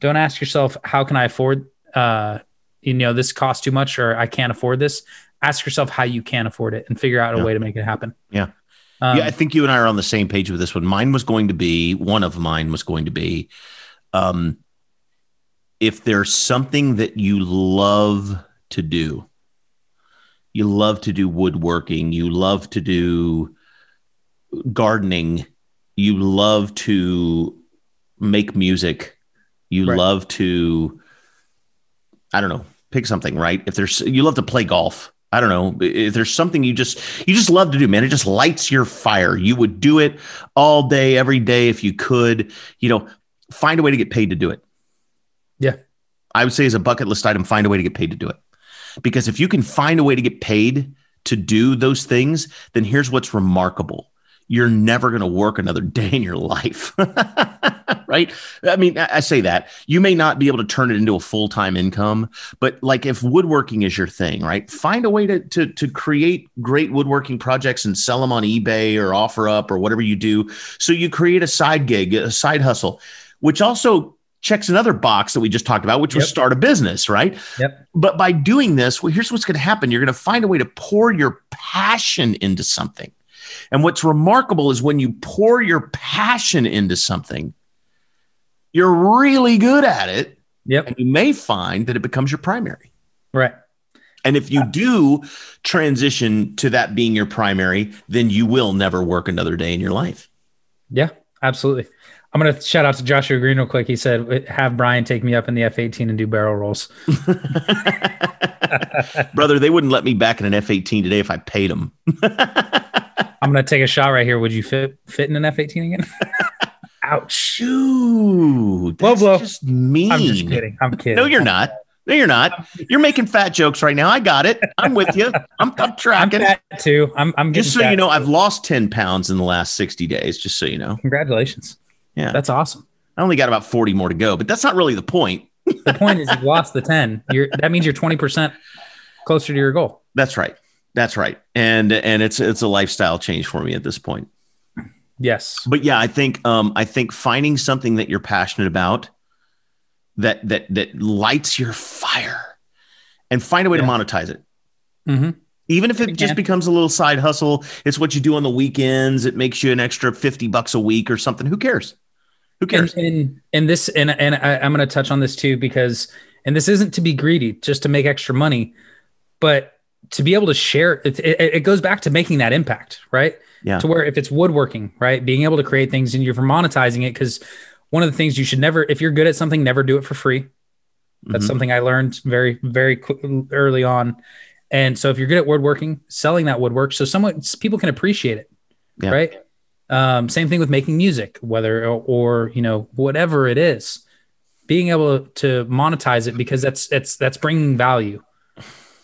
don't ask yourself how can i afford uh you know this costs too much or i can't afford this ask yourself how you can afford it and figure out a Yeah. way to make it happen Yeah. um, yeah, I think you and I are on the same page with this one. Mine was going to be one of mine was going to be, um, if there's something that you love to do, you love to do woodworking, you love to do gardening, you love to make music, you Right. love to, I don't know, pick something, right? If there's, you love to play golf. I don't know if there's something you just you just love to do, man. It just lights your fire. You would do it all day, every day if you could. You know, find a way to get paid to do it. Yeah. I would say as a bucket list item, find a way to get paid to do it. Because if you can find a way to get paid to do those things, then here's what's remarkable. You're never going to work another *laughs* day in your life. *laughs* right? I mean, I say that. You may not be able to turn it into a full-time income, but like if woodworking is your thing, right? Find a way to to to create great woodworking projects and sell them on eBay or OfferUp or whatever you do. So you create a side gig, a side hustle, which also checks another box that we just talked about, which was start a business, right? Yep. But by doing this, well, here's what's going to happen. You're going to find a way to pour your passion into something. And what's remarkable is when you pour your passion into something, you're really good at it. Yep. And you may find that it becomes your primary. Right. And if you do transition to that being your primary, then you will never work another day in your life. Yeah, absolutely. I'm gonna shout out to Joshua Green real quick. He said, "Have Brian take me up in the F-18 and do barrel rolls." *laughs* *laughs* Brother, they wouldn't let me back in an F 18 today if I paid them. *laughs* I'm gonna take a shot right here. Would you fit fit in an F-18 again? Ouch. Shoot. Blow, That's blow. just mean. I'm just kidding. I'm kidding. No, you're not. No, you're not. You're making fat jokes right now. I got it. I'm with you. I'm, I'm *laughs* I'm tracking. fat too. I'm. I'm just so fat. you know, I've lost 10 pounds in the last 60 days, just so you know. Congratulations. Yeah. That's awesome. I only got about 40 more to go, but that's not really the point. The point is, you've lost the ten. You're. That means you're 20 percent closer to your goal. That's right. That's right. And and it's it's a lifestyle change for me at this point. Yes. But yeah, I think um I think finding something that you're passionate about that that that lights your fire and find a way to monetize it. hmm Even if it just becomes a little side hustle, it's what you do on the weekends. It makes you an extra 50 bucks a week or something. Who cares? Who And, cares? and and this and and I, I'm going to touch on this too because And this isn't to be greedy, just to make extra money, but to be able to share it, it, it goes back to making that impact, right? Yeah. To where if it's woodworking, right, being able to create things and you're monetizing it because one of the things you should never, if you're good at something, never do it for free. That's Mhm. something I learned very, very early on. And so if you're good at woodworking, selling that woodwork, so someone people can appreciate it, Yeah. right? Um, same thing with making music, whether or, or you know whatever it is, being able to monetize it because that's that's that's bringing value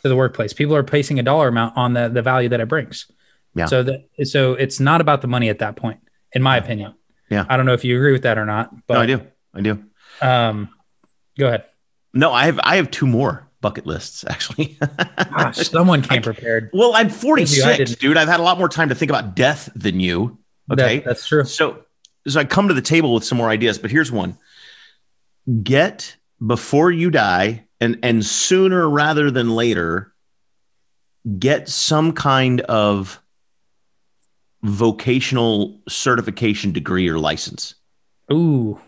to the workplace. People are placing a dollar amount on the the value that it brings. Yeah. So that so it's not about the money at that point, in my opinion. Yeah. I don't know if you agree with that or not, but no, I do. I do. Um, go ahead. No, I have I have two more bucket lists actually. *laughs* Gosh, someone came *laughs* prepared. well, I'm 46, didn't. dude. I've had a lot more time to think about death than you. That- Okay. that's true. So so I come to the table with some more ideas, but here's one. Get before you die and and sooner rather than later get some kind of vocational certification degree or license. Ooh,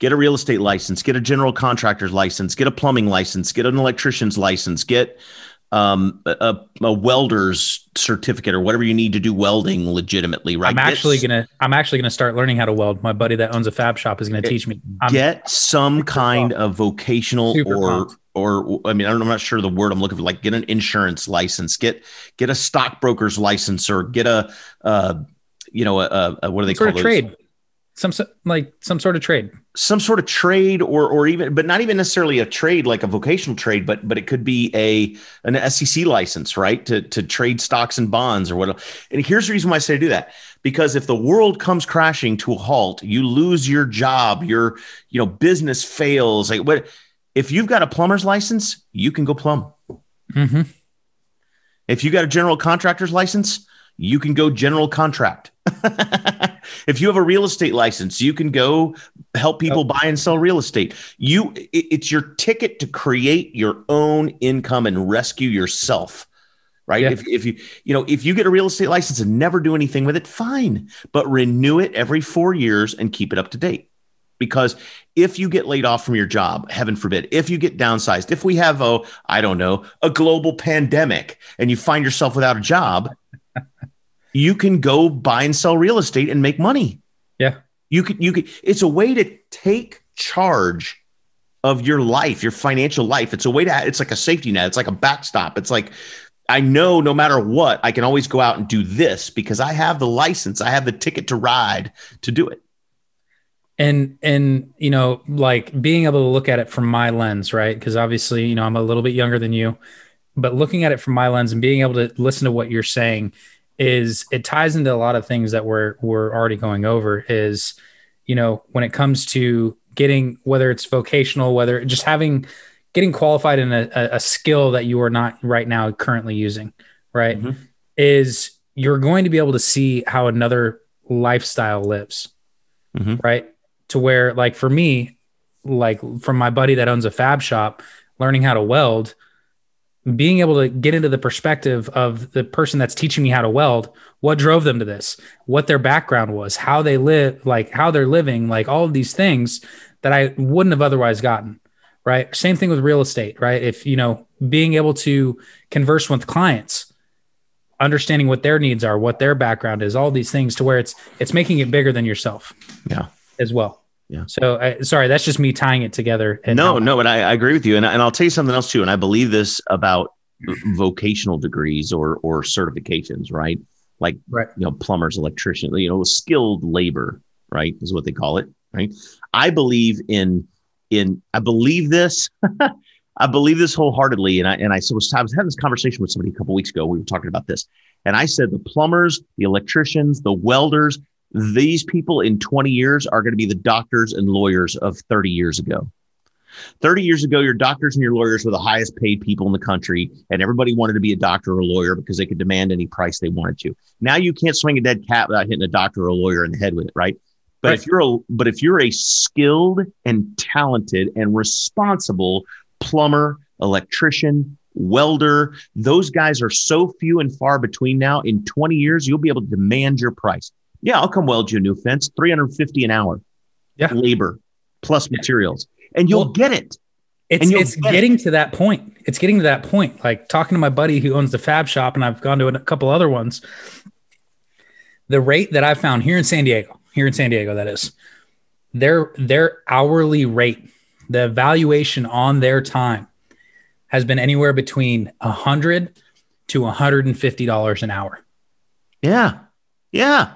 Get a real estate license, get a general contractor's license, get a plumbing license, get an electrician's license, get um, a, a welder's certificate or whatever you need to do welding legitimately, right? I'm actually gonna I'm actually gonna start learning how to weld. My buddy that owns a fab shop is gonna teach me. I'm, get some kind of vocational Super or pumped. or I mean I don't, I'm not sure the word I'm looking for like get an insurance license get get a stockbroker's license or get a uh you know a, a, a what do they sort call of those? trade, some so- like some sort of trade. some sort of trade or or even but not even necessarily a trade like a vocational trade but but it could be a an SEC license right to to trade stocks and bonds or what and here's the reason why I say to do that because if the world comes crashing to a halt you lose your job your you know business fails like what if you've got a plumber's license you can go plumb Mm-hmm. if you got a general contractor's license, you can go general contract. *laughs* if you have a real estate license, you can go help people buy and sell real estate. You it- it's your ticket to create your own income and rescue yourself. Right? Yeah. If, if you you know if you get a real estate license and never do anything with it, fine, but renew it every four years and keep it up to date. Because if you get laid off from your job, heaven forbid, if you get downsized, if we have a, I don't know, a global pandemic and you find yourself without a job, you can go buy and sell real estate and make money. Yeah. You could, you could, it's a way to take charge of your life, your financial life. It's a way to, it's like a safety net. It's like a backstop. It's like, I know no matter what, I can always go out and do this because I have the license, I have the ticket to ride to do it. and and you know like being able to look at it from my lens right because obviously you know i'm a little bit younger than you but looking at it from my lens and being able to listen to what you're saying is it ties into a lot of things that we're we're already going over is you know when it comes to getting whether it's vocational whether just having getting qualified in a, a skill that you are not right now currently using right Mhm. is you're going to be able to see how another lifestyle lives Mhm. right to where like for me like from my buddy that owns a fab shop learning how to weld being able to get into the perspective of the person that's teaching me how to weld what drove them to this what their background was how they live like how they're living like all of these things that i wouldn't have otherwise gotten right? Same thing with real estate right? If you know being able to converse with clients understanding what their needs are what their background is all these things to where it's it's making it bigger than yourself Yeah. as well Yeah. so I, sorry that's just me tying it together and no, no, and I, I agree with you. And, and I'll tell you something else too. And I believe this about vocational degrees or or certifications, right? Like Right. you know, plumbers, electricians, you know, skilled labor, right? Is what they call it, right? I believe in in I believe this. *laughs* I believe this wholeheartedly. And I and I was I was having this conversation with somebody a couple weeks ago. We were talking about this. And I said the plumbers, the electricians, the welders, these people in 20 years are going to be the doctors and lawyers of 30 years ago. 30 years ago, your doctors and your lawyers were the highest paid people in the country, and everybody wanted to be a doctor or a lawyer because they could demand any price they wanted to. Now you can't swing a dead cat without hitting a doctor or a lawyer in the head with it, right? But Right. if you're a but if you're a skilled and talented and responsible plumber, electrician, welder, those guys are so few and far between now. In 20 years, you'll be able to demand your price. Yeah, I'll come weld you a new fence, 350 an hour. Yeah. Labor plus materials. And you'll Well- get it. It's it's get it. getting to that point. It's getting to that point. Like talking to my buddy who owns the Fab Shop, and I've gone to a couple other ones. The rate that I found here in San Diego, here in San Diego, that is, their their hourly rate, the valuation on their time, has been anywhere between a hundred to one hundred and fifty dollars an hour. Yeah. Yeah.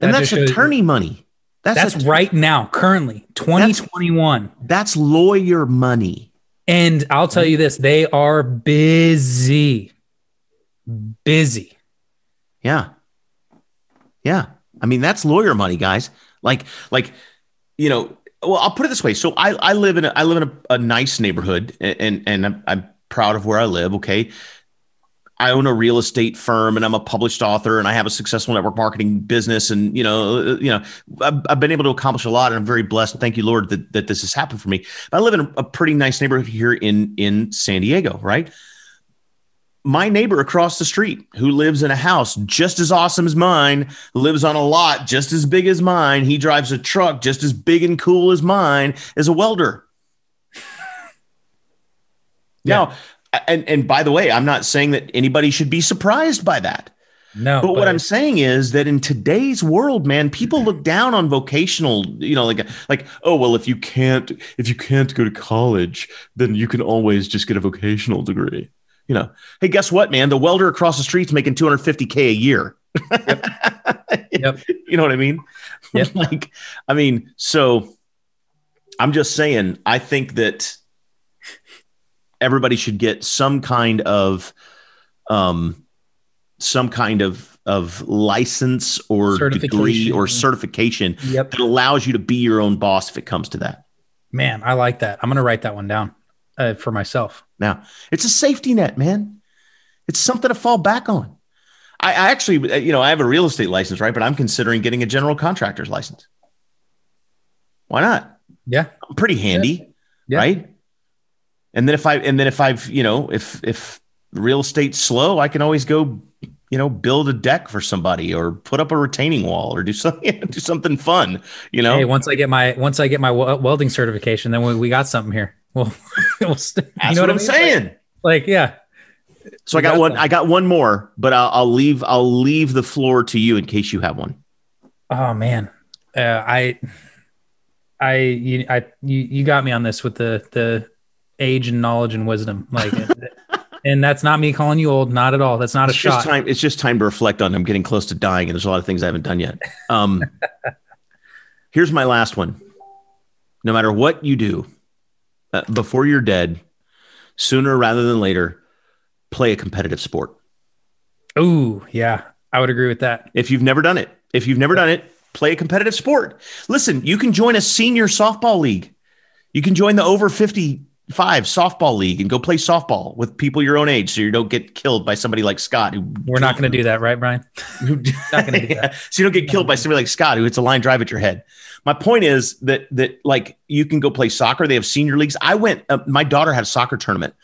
And That that's attorney money. That's, That's right now, currently, twenty twenty one. That's lawyer money. And I'll tell you this, they are busy. Busy. Yeah. Yeah. I mean, that's lawyer money, guys. Like, like, you know, well, I'll put it this way. So I, I live in a, I live in a, a nice neighborhood and, and, and I'm, I'm proud of where I live. Okay. I own a real estate firm and I'm a published author and I have a successful network marketing business. And, you know, uh, you know, I've, I've been able to accomplish a lot and I'm very blessed. Thank you, Lord, that, that this has happened for me. But I live in a, pretty nice neighborhood here in, in San Diego, right? my neighbor across the street who lives in a house just as awesome as mine lives on a lot just as big as mine he drives a truck just as big and cool as mine is a welder *laughs* now and and by the way i'm not saying that anybody should be surprised by that No. but, what i'm saying is that in today's world man people look down on vocational you know like like oh well if you can't if you can't go to college then you can always just get a vocational degree you know hey guess what man the welder across the street's making 250k a year Yep. *laughs* you know what i mean Yep. *laughs* like i mean so i'm just saying i think that everybody should get some kind of um some kind of of license or degree or Certification. Yep. that allows you to be your own boss if it comes to that Man, I like that. I'm gonna write that one down uh, for myself. now it's a safety net man it's something to fall back on I, I actually uh, you know i have a real estate license right but i'm considering getting a general contractor's license why not Yeah. I'm pretty handy Yeah. right and then if i and then if i've you know if if real estate's slow i can always go you know build a deck for somebody or put up a retaining wall or do something *laughs* do something fun you know Hey, once I get my once I get my wel- welding certification, then we, we got something here. *laughs* Well, we'll st- that's you know what, I i'm mean? saying Like, yeah. so i got got one i got one more but I'll, I'll leave i'll leave the floor to you in case you have one Oh man, uh, I, I, you, I, you, you got me on this with the the age and knowledge and wisdom, like, *laughs* and that's not me calling you old, not at all. That's not it's a just shot. time it's just time to reflect on i'm getting close to dying and there's a lot of things i haven't done yet. Um *laughs* here's my last one. No matter what you do uh, before you're dead sooner rather than later play a competitive sport. Ooh, yeah, I would agree with that. if you've never done it if you've never done it play a competitive sport. Listen you can join a senior softball league. You can join the over 55 softball league and go play softball with people your own age so you don't get killed by somebody like scott who We're not going to do that, right, Brian? *laughs* who Not gonna do *laughs* that. So you don't get killed by somebody like Scott who hits a line drive at your head. My point is that that like you can go play soccer. They have senior leagues. I went. Uh, my daughter had a soccer tournament,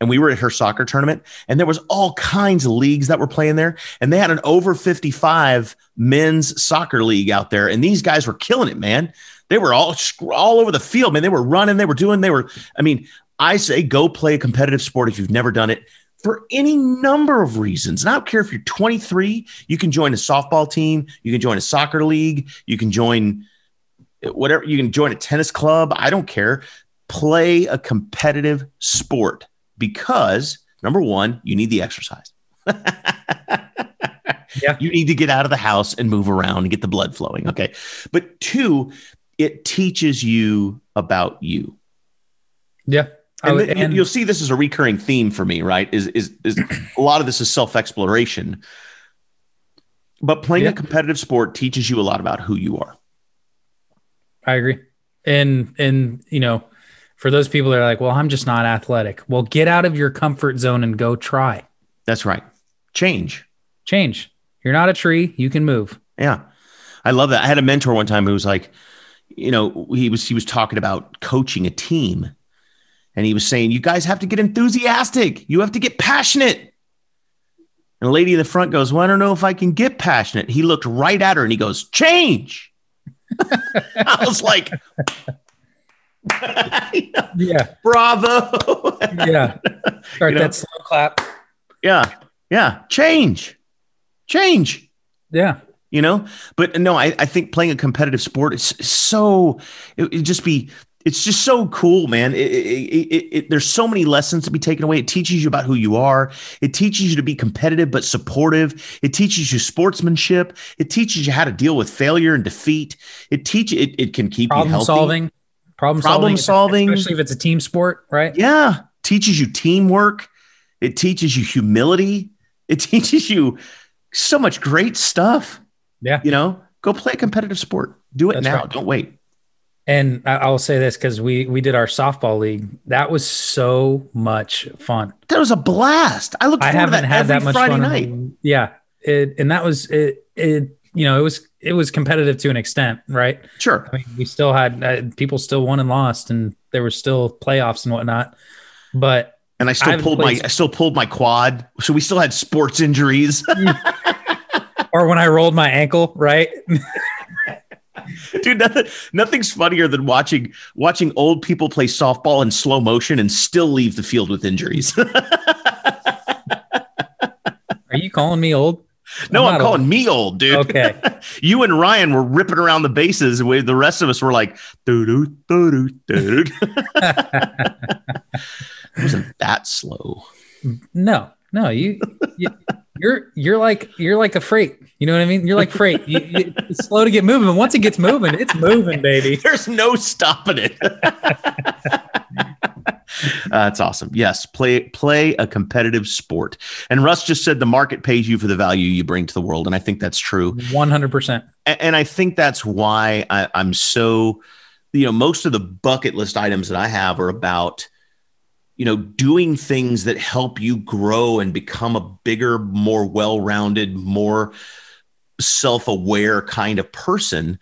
and we were at her soccer tournament, and there was all kinds of leagues that were playing there, and they had an over fifty five men's soccer league out there, and these guys were killing it, man. They were all all over the field, man. They were running. They were doing. They were. I mean, I say go play a competitive sport if you've never done it for any number of reasons. And I don't care if you're 23, you can join a softball team, you can join a soccer league, you can join eh, whatever, you can join a tennis club. I don't care. Play a competitive sport because number one, you need the exercise. *laughs* Yeah. You need to get out of the house and move around and get the blood flowing. Okay. But two, it teaches you about you Yeah, and, would- and- you'll see this is a recurring theme for me, right? Is is is a lot of this is self exploration, but playing Yeah. a competitive sport teaches you a lot about who you are. I agree. And and you know, for those people that are like, well, I'm just not athletic. Well, get out of your comfort zone and go try. That's right. Change. Change. You're not a tree. You can move. Yeah, I love that. I had a mentor one time who was like, you know, he was he was talking about coaching a team, and he was saying, you guys have to get enthusiastic. You have to get passionate. And a lady in the front goes, Well, I don't know if I can get passionate. He looked right at her and he goes, Change. *laughs* I was like, *laughs* Yeah. Bravo. Yeah. *laughs* Start You know? that slow clap. yeah. Yeah. Change. Change. Yeah. You know? But no i, I think playing a competitive sport is so it, just be it's just so cool man. It, it, it, there's so many lessons to be taken away. It teaches you about who you are. It teaches you to be competitive but supportive. It teaches you sportsmanship. It teaches you how to deal with failure and defeat. It teach it, it can keep you healthy. Solving. Problem, solving Problem solving. Especially if it's a team sport, right? yeah. Teaches you teamwork. It teaches you humility. It *laughs* teaches you so much great stuff Yeah. you know go play a competitive sport do it That's now right. don't wait And I, will say this because we we did our softball league. That was so much fun. that was a blast i look I haven't that had every that much friday fun. night yeah. It, and that was it. It you know it was it was competitive to an extent, right? sure I mean, we still had uh, people still won and lost, and there were still playoffs and whatnot. But and i still haven't pulled my i still pulled my quad so we still had sports injuries *laughs* *laughs* or when I rolled my ankle, right? *laughs* dude nothing, nothing's funnier than watching watching old people play softball in slow motion and still leave the field with injuries *laughs* Are you calling me old? no i'm, not calling old. me old dude Okay. *laughs* you and ryan were ripping around the bases and the rest of us were like doo doo doo doo it wasn't that slow No, no, you, you you're you're like you're like a freight. You know what I mean? You're like freight. You, you, it's slow to get moving, but once it gets moving, it's moving, baby. *laughs* There's no stopping it. *laughs* That's awesome. Yes, play play a competitive sport. And Russ just said the market pays you for the value you bring to the world, and I think that's true. One hundred percent. And I think that's why I, I'm so, you know, most of the bucket list items that I have are about, you know, doing things that help you grow and become a bigger, more well-rounded, more self-aware kind of person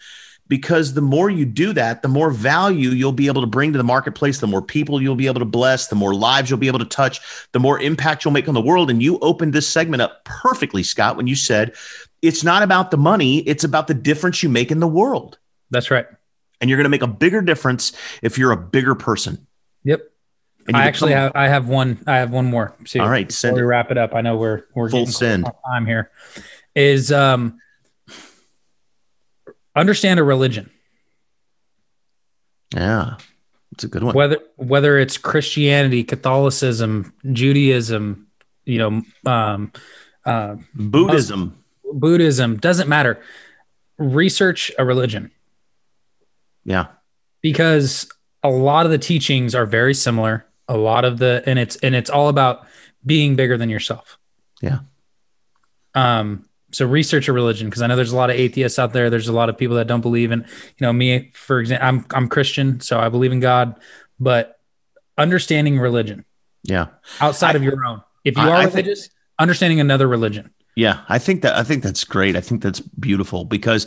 because the more you do that, the more value you'll be able to bring to the marketplace, the more people you'll be able to bless, the more lives you'll be able to touch, the more impact you'll make on the world. And you opened this segment up perfectly, Scott, when you said it's not about the money, it's about the difference you make in the world. That's right. And you're going to make a bigger difference if you're a bigger person. I actually have I have one I have one more. See, All right, send we wrap it up. I know we're we're Full send. time here. Is um understand a religion. Yeah, it's a good one. whether whether it's Christianity, Catholicism, Judaism, you know, um, uh, Buddhism. Buddhism doesn't matter. Research a religion Yeah. because a lot of the teachings are very similar. A lot of the and it's and it's all about being bigger than yourself. Yeah. Um. So research a religion because I know there's a lot of atheists out there. There's a lot of people that don't believe in. You know, me for example, I'm I'm Christian, so I believe in God, but understanding religion Yeah. outside I- of your own. If you I- are I think- religious, understanding another religion. Yeah, I think that I think that's great. I think that's beautiful because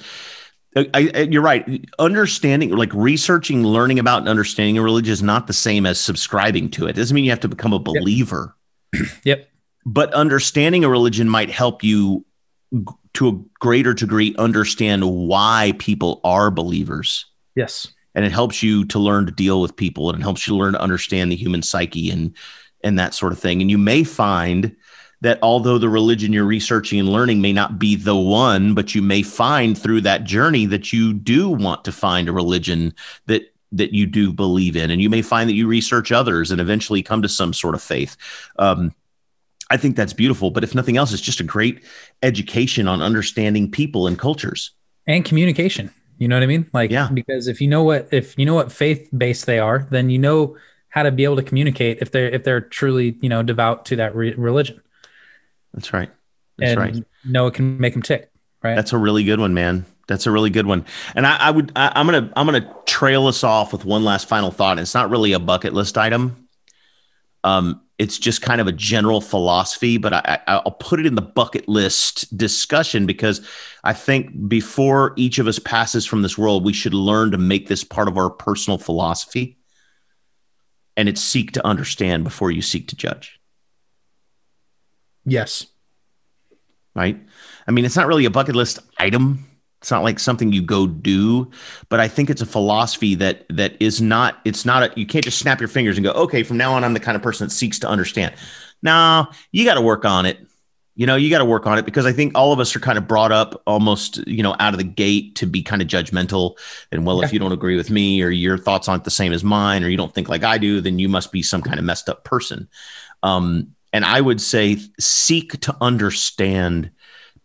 I, I, you're right. Understanding, like researching, learning about, and understanding a religion is not the same as subscribing to it. It doesn't mean you have to become a believer. *clears throat* Yep. But understanding a religion might help you g- to a greater degree understand why people are believers. Yes. And it helps you to learn to deal with people and it helps you learn to understand the human psyche and and that sort of thing. And you may find that although the religion you're researching and learning may not be the one, but you may find through that journey that you do want to find a religion that that you do believe in, and you may find that you research others and eventually come to some sort of faith. Um, I think that's beautiful, but if nothing else, it's just a great education on understanding people and cultures. And communication. You know what I mean? Like, Yeah. because if you know what if you know what faith based they are, then you know how to be able to communicate if they're if they're truly you know devout to that re- religion. That's right. That's and right. it can make them tick. Right. That's a really good one, man. That's a really good one. And I, I would, I, I'm gonna, I'm gonna trail us off with one last final thought. And it's not really a bucket list item. Um, it's just kind of a general philosophy, but I, I, I'll put it in the bucket list discussion because I think before each of us passes from this world, we should learn to make this part of our personal philosophy. And it's seek to understand before you seek to judge. Yes. right? I mean, it's not really a bucket list item. It's not like something you go do, but I think it's a philosophy that that is not. It's not a. You can't just snap your fingers and go, okay, from now on, I'm the kind of person that seeks to understand. Now you got to work on it. You know, you got to work on it because I think all of us are kind of brought up almost, you know, out of the gate to be kind of judgmental. And well, yeah. if you don't agree with me or your thoughts aren't the same as mine or you don't think like I do, then you must be some kind of messed up person. Um, and I would say seek to understand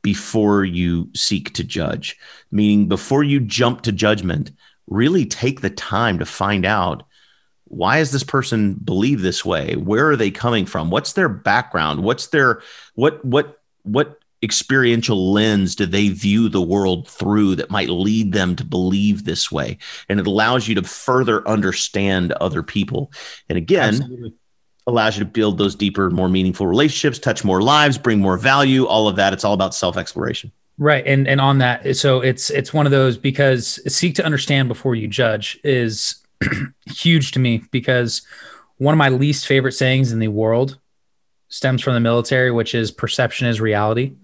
before you seek to judge, meaning before you jump to judgment, really take the time to find out why does this person believe this way? Where are they coming from? What's their background? What's their what what what experiential lens do they view the world through that might lead them to believe this way? And it allows you to further understand other people. And again, Absolutely allows you to build those deeper, more meaningful relationships, touch more lives, bring more value, all of that. It's all about self exploration. Right. And and on that, so it's it's one of those because seek to understand before you judge is *clears throat* huge to me because one of my least favorite sayings in the world stems from the military, which is perception is reality.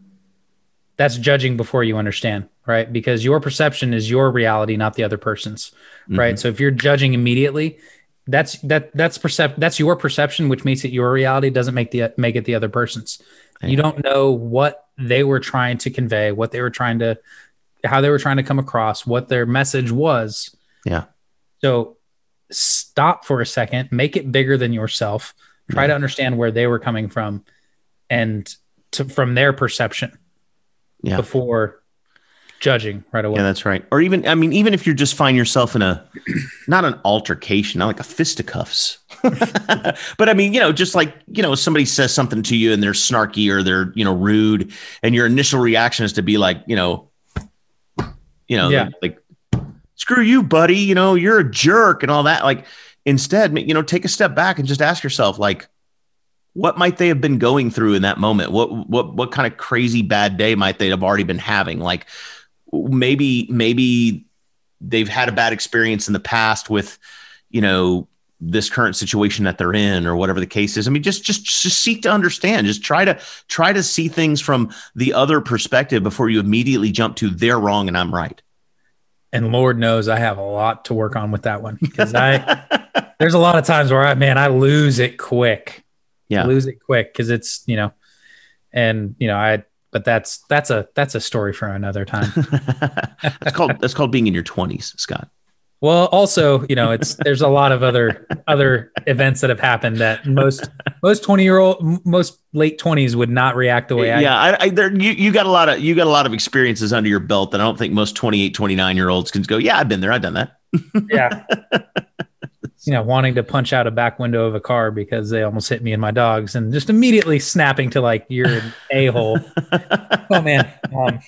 That's judging before you understand, right? Because your perception is your reality, not the other person's, mm-hmm. right? So if you're judging immediately, that's that that's percep that's your perception which makes it your reality doesn't make the make it the other person's yeah. you don't know what they were trying to convey what they were trying to how they were trying to come across what their message was yeah so stop for a second make it bigger than yourself try yeah. to understand where they were coming from and to, from their perception yeah. before judging right away. Yeah, that's right. Or even, I mean, even if you're just find yourself in a, *clears throat* not an altercation, not like a fisticuffs, *laughs* but I mean, you know, just like, you know, somebody says something to you and they're snarky or they're, you know, rude and your initial reaction is to be like, you know, you know, yeah. like, screw you, buddy, you know, you're a jerk and all that. Like instead, you know, take a step back and just ask yourself, like, what might they have been going through in that moment? What what what kind of crazy bad day might they have already been having? Like maybe maybe they've had a bad experience in the past with you know this current situation that they're in or whatever the case is. I mean just just just seek to understand. Just try to try to see things from the other perspective before you immediately jump to they're wrong and i'm right. And lord knows i have a lot to work on with that one because i *laughs* there's a lot of times where i man i lose it quick. Yeah. I lose it quick because it's you know and you know i but that's that's a that's a story for another time. *laughs* that's called that's called being in your twenties, Scott. Well, also, you know, it's there's a lot of other other events that have happened that most most twenty year old most late twenties would not react the way I. Yeah, I, I there you you got a lot of you got a lot of experiences under your belt that I don't think most 28, 29 year olds can go. Yeah, I've been there. I've done that. yeah. *laughs* you know, wanting to punch out a back window of a car because they almost hit me and my dogs, and just immediately snapping to like you're *laughs* an a hole. oh man. Um,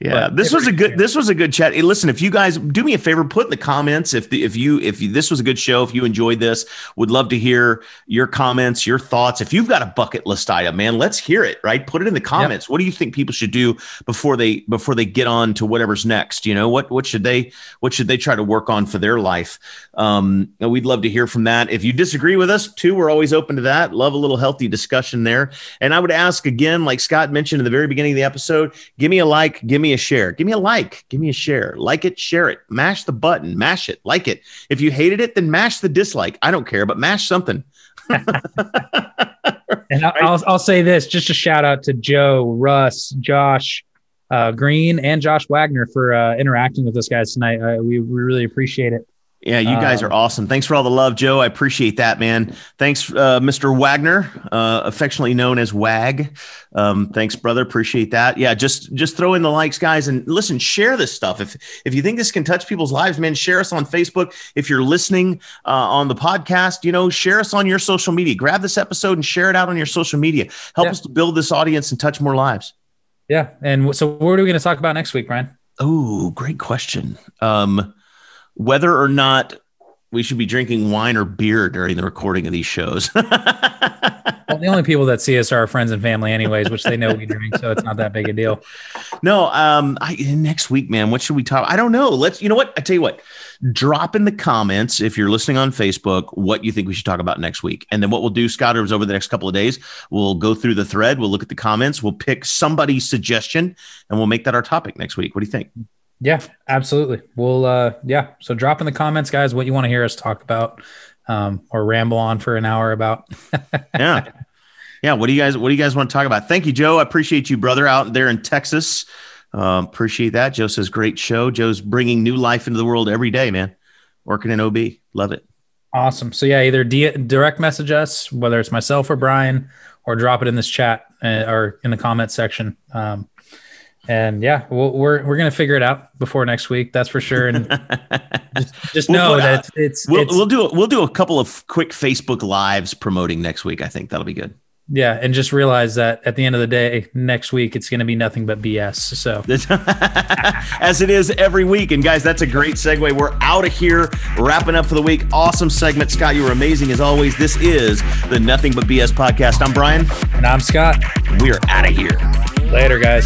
yeah, this was a good this was a good chat. Hey, listen, if you guys do me a favor, put in the comments if the, if you if you, this was a good show, if you enjoyed this, would love to hear your comments, your thoughts. If you've got a bucket list item, man, let's hear it. Right, put it in the comments. Yep. What do you think people should do before they before they get on to whatever's next? You know, what what should they what should they try to work on for their life? Um, we'd love to hear from that. If you disagree with us, too, we're always open to that. Love a little healthy discussion there. And I would ask again, like Scott mentioned in the very beginning of the episode, give me a like, give me a share. Give me a like. Give me a share. Like it, share it. Mash the button. Mash it. Like it. If you hated it, then mash the dislike. I don't care, but mash something. *laughs* and I'll, I'll say this just a shout out to Joe, Russ, Josh, uh, Green, and Josh Wagner for uh, interacting with us guys tonight. Uh, we, we really appreciate it. Yeah, you guys are um, awesome. Thanks for all the love, Joe. I appreciate that, man. Thanks, uh, Mr. Wagner, uh, affectionately known as Wag. Um, thanks, brother. Appreciate that. Yeah, just just throw in the likes, guys, and listen. Share this stuff if if you think this can touch people's lives, man. Share us on Facebook. If you're listening uh, on the podcast, you know, share us on your social media. Grab this episode and share it out on your social media. Help yeah. us to build this audience and touch more lives. Yeah, and so what are we going to talk about next week, Brian? Oh, great question. Um, whether or not we should be drinking wine or beer during the recording of these shows. *laughs* well, the only people that see us are our friends and family, anyways, which they know we drink, so it's not that big a deal. No, um, I, next week, man. What should we talk? I don't know. Let's. You know what? I tell you what. Drop in the comments if you're listening on Facebook what you think we should talk about next week, and then what we'll do, Scott, is over the next couple of days, we'll go through the thread, we'll look at the comments, we'll pick somebody's suggestion, and we'll make that our topic next week. What do you think? Yeah, absolutely. We'll uh yeah. So drop in the comments, guys, what you want to hear us talk about. Um, or ramble on for an hour about. *laughs* yeah. Yeah. What do you guys what do you guys want to talk about? Thank you, Joe. I appreciate you, brother, out there in Texas. Um, appreciate that. Joe says great show. Joe's bringing new life into the world every day, man. Working in OB. Love it. Awesome. So yeah, either d- direct message us, whether it's myself or Brian, or drop it in this chat uh, or in the comment section. Um, and yeah, we we are we're gonna figure it out before next week. That's for sure. And *laughs* just, just know we'll, that it's, it's we'll, it's, we'll do we'll do a couple of quick Facebook lives promoting next week. I think that'll be good. Yeah, and just realize that at the end of the day, next week it's going to be nothing but BS. So, *laughs* as it is every week, and guys, that's a great segue. We're out of here, wrapping up for the week. Awesome segment, Scott. You were amazing as always. This is the Nothing But BS podcast. I'm Brian, and I'm Scott. We are out of here. Later, guys.